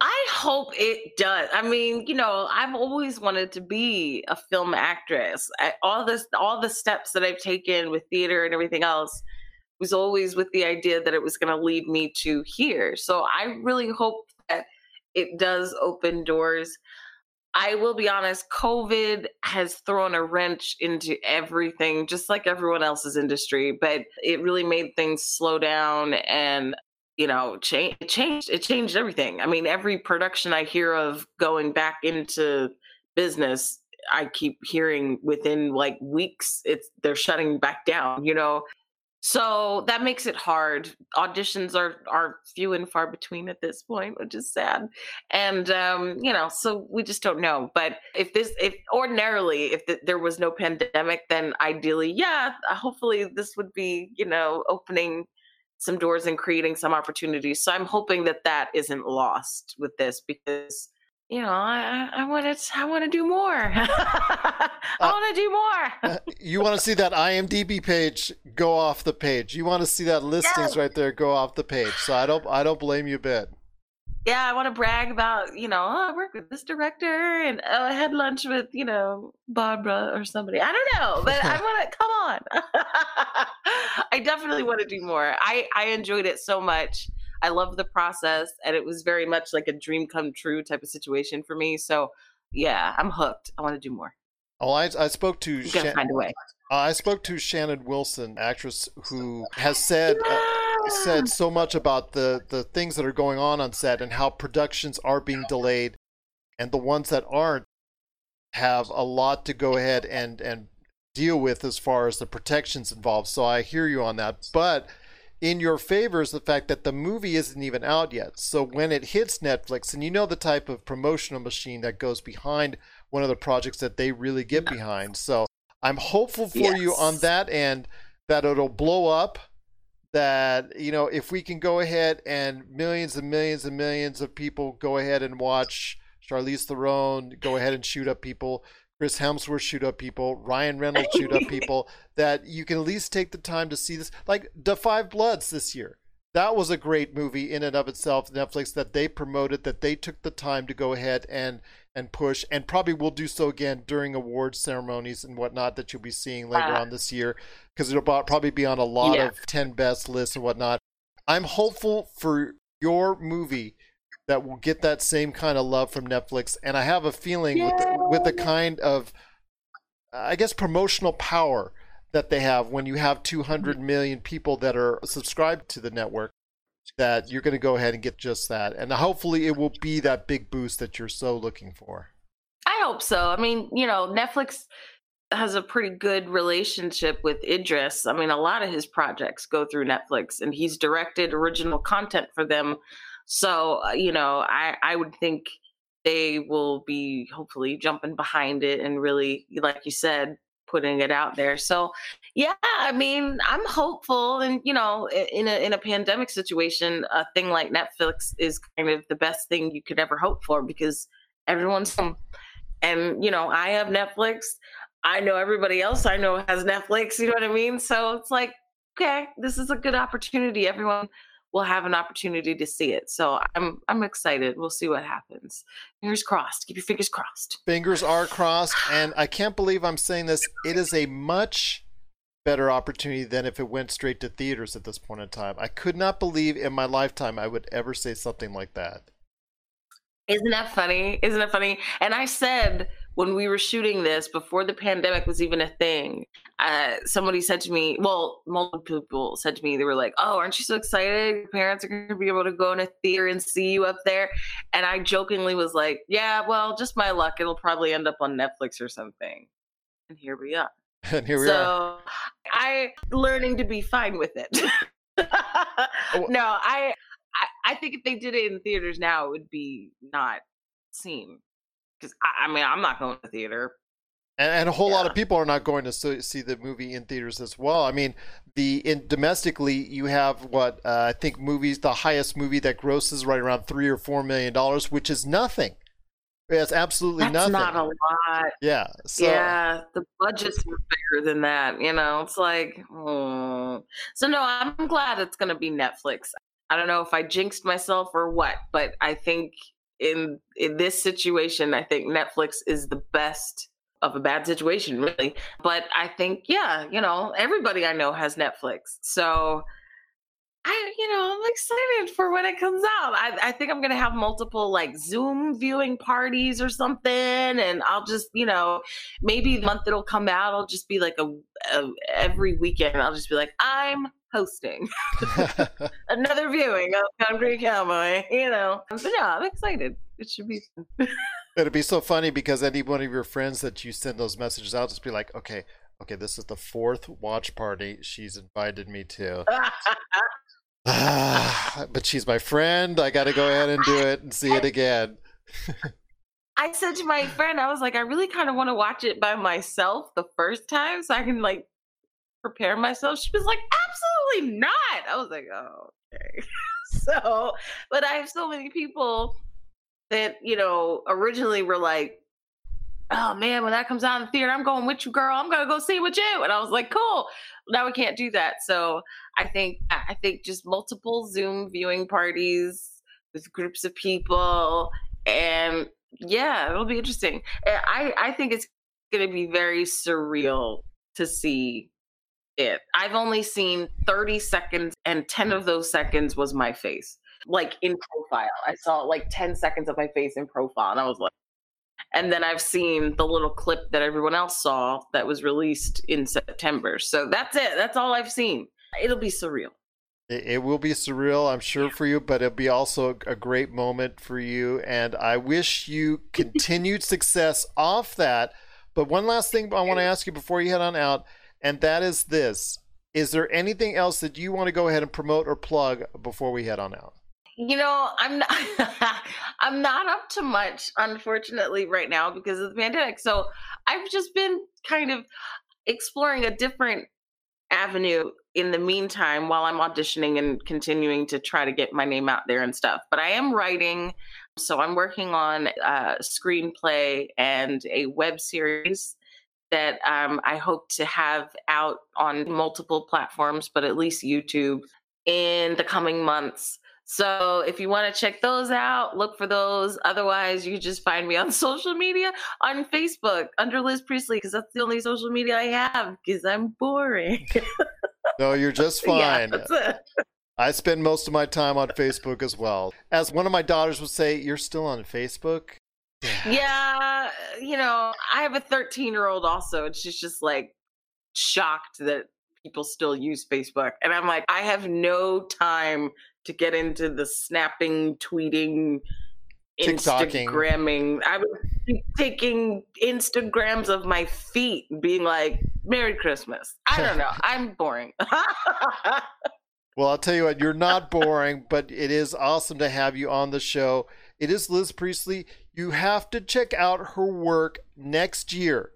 I hope it does. I mean, you know, I've always wanted to be a film actress. I, all this, all the steps that I've taken with theater and everything else was always with the idea that it was going to lead me to here. So I really hope that it does open doors. I will be honest, COVID has thrown a wrench into everything, just like everyone else's industry, but it really made things slow down and you know, change it changed it changed everything. I mean, every production I hear of going back into business, I keep hearing within like weeks it's they're shutting back down, you know. So that makes it hard. Auditions are are few and far between at this point, which is sad. And um, you know, so we just don't know. But if this, if ordinarily, if the, there was no pandemic, then ideally, yeah, hopefully this would be, you know, opening some doors and creating some opportunities. So I'm hoping that that isn't lost with this because you know, I want to I want to do more. I uh, want to do more. Uh, you want to see that IMDb page go off the page. You want to see that listings yes. right there go off the page. So I don't I don't blame you a bit. Yeah, I want to brag about, you know, oh, I work with this director and oh, I had lunch with, you know, Barbara or somebody. I don't know, but I want to come on. I definitely want to do more. I I enjoyed it so much I love the process, and it was very much like a dream come true type of situation for me. So, yeah, I'm hooked. I want to do more. Oh, I, I spoke to Shan- find a way. Uh, I spoke to Shannon Wilson, actress who has said yeah. uh, said ah. so much about the the things that are going on on set and how productions are being delayed, and the ones that aren't have a lot to go ahead and and deal with as far as the protections involved. So I hear you on that, but in your favor is the fact that the movie isn't even out yet. So when it hits Netflix, and you know the type of promotional machine that goes behind one of the projects that they really get behind. So I'm hopeful for yes. you on that end that it'll blow up. That, you know, if we can go ahead and millions and millions and millions of people go ahead and watch Charlize Theron go ahead and shoot up people Chris Hemsworth shoot up people, Ryan Reynolds shoot up people, that you can at least take the time to see this. Like the Five Bloods this year. That was a great movie in and of itself, Netflix, that they promoted, that they took the time to go ahead and and push, and probably will do so again during awards ceremonies and whatnot that you'll be seeing later uh, on this year, because it'll probably be on a lot yeah. of 10 best lists and whatnot. I'm hopeful for your movie that will get that same kind of love from Netflix. And I have a feeling with the, with the kind of, I guess, promotional power that they have when you have 200 million people that are subscribed to the network, that you're going to go ahead and get just that. And hopefully it will be that big boost that you're so looking for. I hope so. I mean, you know, Netflix has a pretty good relationship with Idris. I mean, a lot of his projects go through Netflix and he's directed original content for them so, uh, you know, I, I would think they will be hopefully jumping behind it and really, like you said, putting it out there. So, yeah, I mean, I'm hopeful, and you know, in a in a pandemic situation, a thing like Netflix is kind of the best thing you could ever hope for because everyone's home, and you know, I have Netflix. I know everybody else I know has Netflix. You know what I mean? So it's like, okay, this is a good opportunity. Everyone will have an opportunity to see it. So I'm I'm excited. We'll see what happens. Fingers crossed. Keep your fingers crossed. Fingers are crossed, and I can't believe I'm saying this. It is a much better opportunity than if it went straight to theaters at this point in time. I could not believe in my lifetime I would ever say something like that. Isn't that funny? Isn't that funny? And I said when we were shooting this before the pandemic was even a thing uh, somebody said to me well multiple people said to me they were like oh aren't you so excited? Your parents are going to be able to go in a theater and see you up there. And i jokingly was like yeah well just my luck it'll probably end up on netflix or something. And here we are. And here we so, are. So i learning to be fine with it. Oh, no I, I i think if they did it in theaters now it would be not seen because I, I, mean I'm not going to theater. And, and a whole yeah. lot of people are not going to see the movie in theaters as well. I mean, the in domestically you have what uh, I think movies the highest movie that grosses right around three or four million dollars, which is nothing. It's absolutely That's nothing. Not a lot. Yeah. So. Yeah, the budgets are bigger than that. You know, it's like, oh. so no, I'm glad it's going to be Netflix. I don't know if I jinxed myself or what, but I think in in this situation, I think Netflix is the best of a bad situation, really. But I think, yeah, you know, everybody I know has Netflix. So I, you know, I'm excited for when it comes out. I, I think I'm gonna have multiple like Zoom viewing parties or something, and I'll just, you know, maybe the month it'll come out, I'll just be like a, a every weekend. I'll just be like, I'm hosting another viewing of Concrete Cowboy. You know, but yeah, I'm excited. It should be. It'd be so funny because any one of your friends that you send those messages out, just be like, okay, okay, this is the fourth watch party she's invited me to. Ah, but she's my friend. I got to go ahead and do it and see it again. I said to my friend, I was like, I really kind of want to watch it by myself the first time so I can like prepare myself. She was like, not. I was like, oh, okay. so, but I have so many people that, you know, originally were like, oh man, when that comes out in the theater, I'm going with you, girl. I'm going to go see with you. And I was like, cool. Now we can't do that. So I think, I think just multiple Zoom viewing parties with groups of people and yeah, it'll be interesting. I, I think it's going to be very surreal to see it. I've only seen 30 seconds, and 10 of those seconds was my face, like in profile. I saw like 10 seconds of my face in profile, and I was like, and then I've seen the little clip that everyone else saw that was released in September. So that's it. That's all I've seen. It'll be surreal. It, will be surreal, I'm sure, for you, but it'll be also a great moment for you. And I wish you continued success off that. But one last thing I want to ask you before you head on out and that is this. Is there anything else that you want to go ahead and promote or plug before we head on out? You know, I'm not I'm not up to much unfortunately right now because of the pandemic. So, I've just been kind of exploring a different avenue in the meantime while I'm auditioning and continuing to try to get my name out there and stuff. But I am writing, so I'm working on a screenplay and a web series that um, I hope to have out on multiple platforms, but at least YouTube in the coming months. So if you want to check those out, look for those. Otherwise, you just find me on social media on Facebook under Liz Priestley because that's the only social media I have because I'm boring. no, you're just fine. Yeah, I spend most of my time on Facebook as well. As one of my daughters would say, "You're still on Facebook." Yeah, you know, I have a 13 year old also, and she's just like shocked that people still use Facebook. And I'm like, I have no time to get into the snapping, tweeting, Instagramming. I was taking Instagrams of my feet, being like, Merry Christmas. I don't know. I'm boring. well, I'll tell you what, you're not boring, but it is awesome to have you on the show. It is Liz Priestley. You have to check out her work next year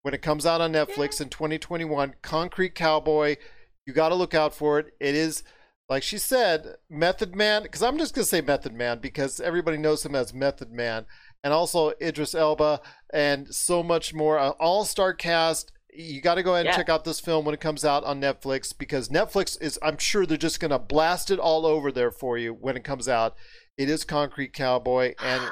when it comes out on Netflix in 2021. Concrete Cowboy. You got to look out for it. It is, like she said, Method Man. Because I'm just going to say Method Man because everybody knows him as Method Man. And also Idris Elba and so much more. An all star cast you got to go ahead and yeah. check out this film when it comes out on Netflix because Netflix is, I'm sure they're just going to blast it all over there for you when it comes out. It is Concrete Cowboy. And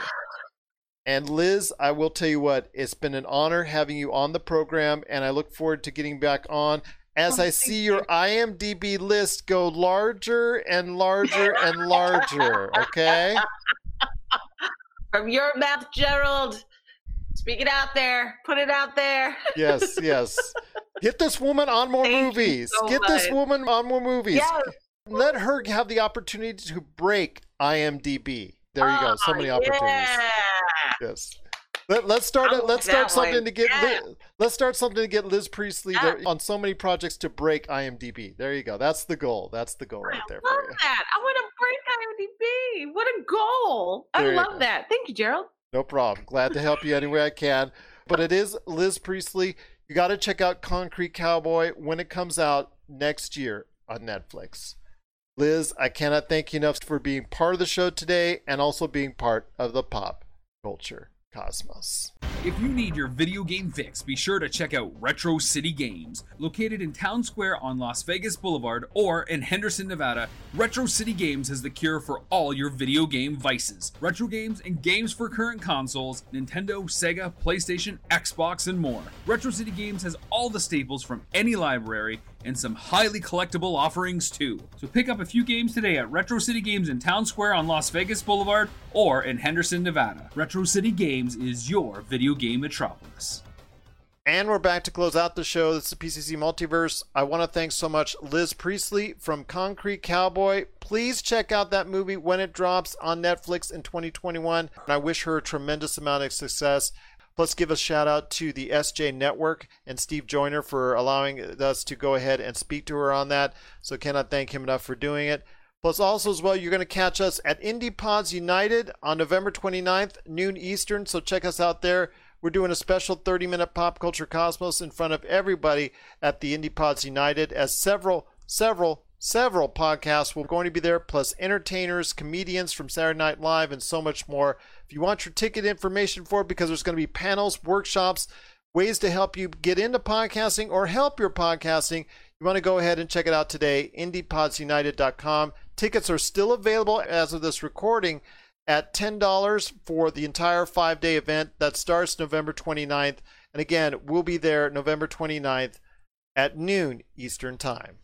and Liz, I will tell you what, it's been an honor having you on the program, and I look forward to getting back on as oh, I see your IMDb list go larger and larger and larger. Okay. From your mouth, Gerald. Speak it out there. Put it out there. yes, yes. Get this woman on more Thank movies. So Get much. this woman on more movies. Yes. Let her have the opportunity to break IMDb. There you go. So ah, many oh, opportunities. Yeah. Yes. Let, us start. Oh, let's start something to get. Yeah. let's start something to get Liz Priestley yeah. on so many projects to break IMDb. There you go. That's the goal. That's the goal right there. I love that. I want to break IMDb. What a goal! There I love that. Thank you, Gerald. No problem. Glad to help you any way I can. But it is Liz Priestley. You got to check out Concrete Cowboy when it comes out next year on Netflix. Liz, I cannot thank you enough for being part of the show today and also being part of the pop culture cosmos. If you need your video game fix, be sure to check out Retro City Games. Located in Town Square on Las Vegas Boulevard or in Henderson, Nevada, Retro City Games has the cure for all your video game vices. Retro games and games for current consoles Nintendo, Sega, PlayStation, Xbox, and more. Retro City Games has all the staples from any library and some highly collectible offerings too. So pick up a few games today at Retro City Games in Town Square on Las Vegas Boulevard or in Henderson, Nevada. Retro City Games is your video game metropolis. And we're back to close out the show. This is the PCC Multiverse. I want to thank so much Liz Priestley from Concrete Cowboy. Please check out that movie when it drops on Netflix in 2021. And I wish her a tremendous amount of success. Plus, give a shout out to the SJ Network and Steve Joyner for allowing us to go ahead and speak to her on that. So, cannot thank him enough for doing it. Plus, also as well, you're going to catch us at Indie Pods United on November 29th, noon Eastern. So, check us out there. We're doing a special 30 minute pop culture cosmos in front of everybody at the Indie Pods United as several, several, several podcasts will going to be there, plus entertainers, comedians from Saturday Night Live, and so much more. If you want your ticket information for it, because there's going to be panels, workshops, ways to help you get into podcasting or help your podcasting, you want to go ahead and check it out today, indiepodsunited.com. Tickets are still available as of this recording at $10 for the entire five day event that starts November 29th. And again, we'll be there November 29th at noon Eastern Time.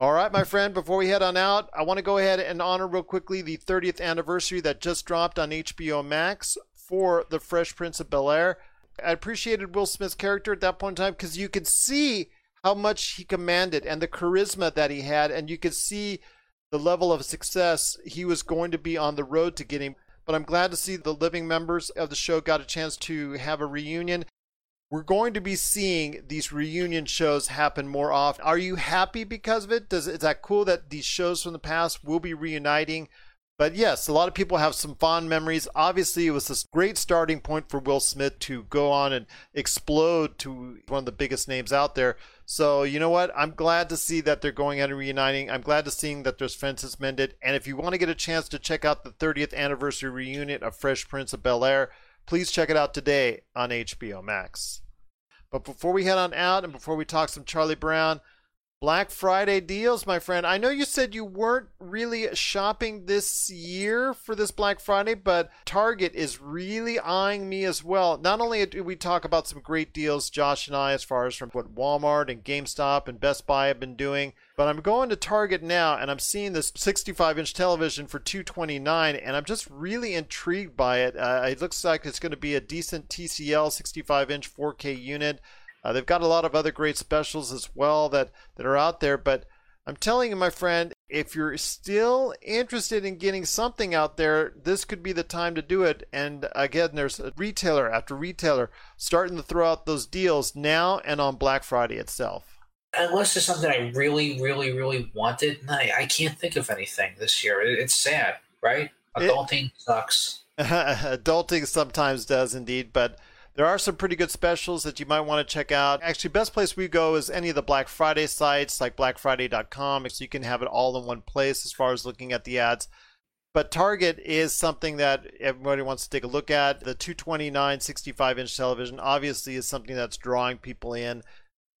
All right, my friend, before we head on out, I want to go ahead and honor real quickly the 30th anniversary that just dropped on HBO Max for The Fresh Prince of Bel Air. I appreciated Will Smith's character at that point in time because you could see how much he commanded and the charisma that he had, and you could see the level of success he was going to be on the road to getting. But I'm glad to see the living members of the show got a chance to have a reunion. We're going to be seeing these reunion shows happen more often. Are you happy because of it? Does is that cool that these shows from the past will be reuniting? But yes, a lot of people have some fond memories. Obviously, it was this great starting point for Will Smith to go on and explode to one of the biggest names out there. So, you know what? I'm glad to see that they're going out and reuniting. I'm glad to seeing that there's fences mended. And if you want to get a chance to check out the 30th anniversary reunion of Fresh Prince of Bel Air, please check it out today on HBO Max. But before we head on out and before we talk some Charlie Brown, Black Friday deals, my friend. I know you said you weren't really shopping this year for this Black Friday, but Target is really eyeing me as well. Not only do we talk about some great deals, Josh and I, as far as from what Walmart and GameStop and Best Buy have been doing, but I'm going to Target now and I'm seeing this 65 inch television for 229 and I'm just really intrigued by it. Uh, it looks like it's going to be a decent TCL 65 inch 4K unit. Uh, they've got a lot of other great specials as well that, that are out there. But I'm telling you, my friend, if you're still interested in getting something out there, this could be the time to do it. And again, there's a retailer after retailer starting to throw out those deals now and on Black Friday itself. Unless there's something I really, really, really wanted, I, I can't think of anything this year. It's sad, right? Adulting it, sucks. adulting sometimes does indeed, but there are some pretty good specials that you might want to check out. Actually, best place we go is any of the Black Friday sites like blackfriday.com, so you can have it all in one place as far as looking at the ads. But Target is something that everybody wants to take a look at. The 229 65 inch television obviously is something that's drawing people in.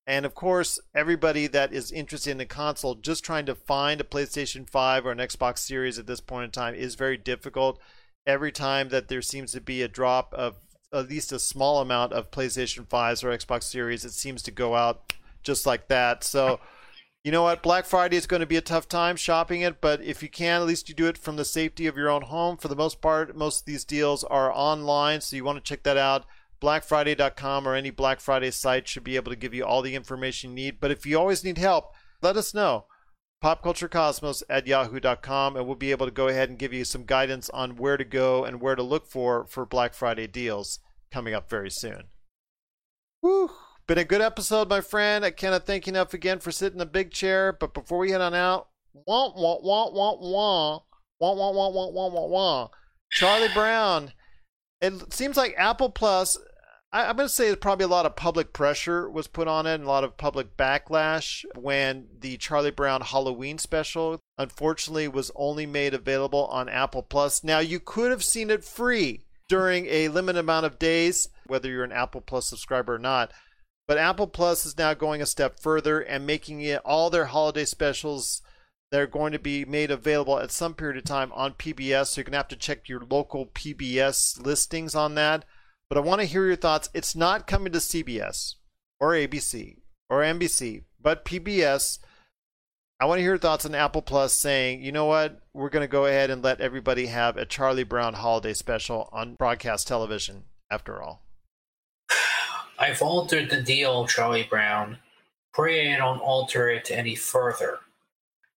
And of course, everybody that is interested in a console, just trying to find a PlayStation 5 or an Xbox Series at this point in time is very difficult. Every time that there seems to be a drop of at least a small amount of PlayStation 5s or Xbox Series, it seems to go out just like that. So, you know what? Black Friday is going to be a tough time shopping it, but if you can, at least you do it from the safety of your own home. For the most part, most of these deals are online, so you want to check that out. BlackFriday.com or any Black Friday site should be able to give you all the information you need. But if you always need help, let us know popculturecosmos at yahoo.com and we'll be able to go ahead and give you some guidance on where to go and where to look for for Black Friday deals coming up very soon. Woo! Been a good episode, my friend. I cannot thank you enough again for sitting in the big chair. But before we head on out, wah wah wah wah wah wah wah wah wah wah wah wah. Charlie Brown. It seems like Apple Plus I, am going to say probably a lot of public pressure was put on it and a lot of public backlash when the Charlie Brown Halloween special, unfortunately, was only made available on Apple Plus. Now, you could have seen it free during a limited amount of days, whether you're an Apple Plus subscriber or not. But Apple Plus is now going a step further and making it all their holiday specials. They're going to be made available at some period of time on PBS. So you're going to have to check your local PBS listings on that but I want to hear your thoughts. It's not coming to CBS or ABC or NBC, but PBS. I want to hear your thoughts on Apple Plus saying, you know what, we're going to go ahead and let everybody have a Charlie Brown holiday special on broadcast television after all. I've altered the deal, Charlie Brown. Pray I don't alter it any further.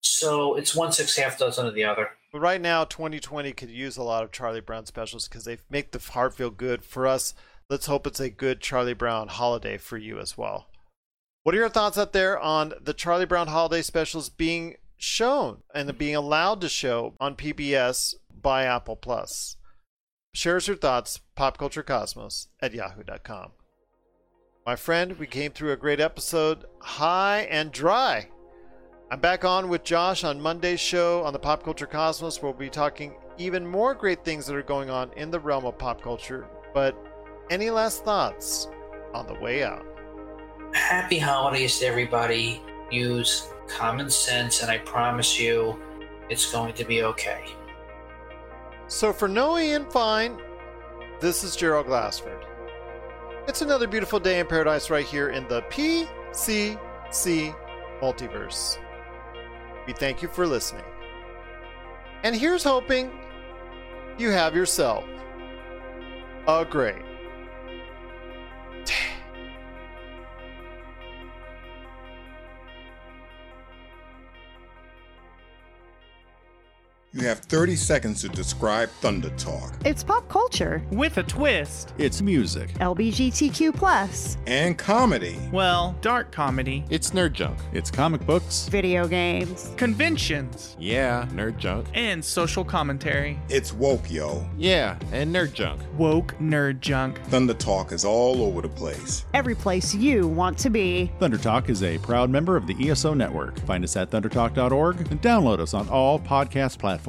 So it's one six half dozen of the other. But right now, 2020 could use a lot of Charlie Brown specials because they make the heart feel good. For us, let's hope it's a good Charlie Brown holiday for you as well. What are your thoughts out there on the Charlie Brown holiday specials being shown and being allowed to show on PBS by Apple Plus? Share us your thoughts, popculturecosmos at yahoo.com. My friend, we came through a great episode, high and dry. I'm back on with Josh on Monday's show on the Pop Culture Cosmos. We'll be talking even more great things that are going on in the realm of pop culture. But any last thoughts on the way out? Happy holidays to everybody. Use common sense, and I promise you it's going to be okay. So, for Noe and Fine, this is Gerald Glassford. It's another beautiful day in paradise right here in the PCC multiverse. We thank you for listening. And here's hoping you have yourself a great You have 30 seconds to describe Thunder Talk. It's pop culture. With a twist. It's music. LBGTQ plus. And comedy. Well, dark comedy. It's nerd junk. It's comic books. Video games. Conventions. Yeah, nerd junk. And social commentary. It's woke, yo. Yeah, and nerd junk. Woke nerd junk. Thunder Talk is all over the place. Every place you want to be. Thunder Talk is a proud member of the ESO network. Find us at thundertalk.org and download us on all podcast platforms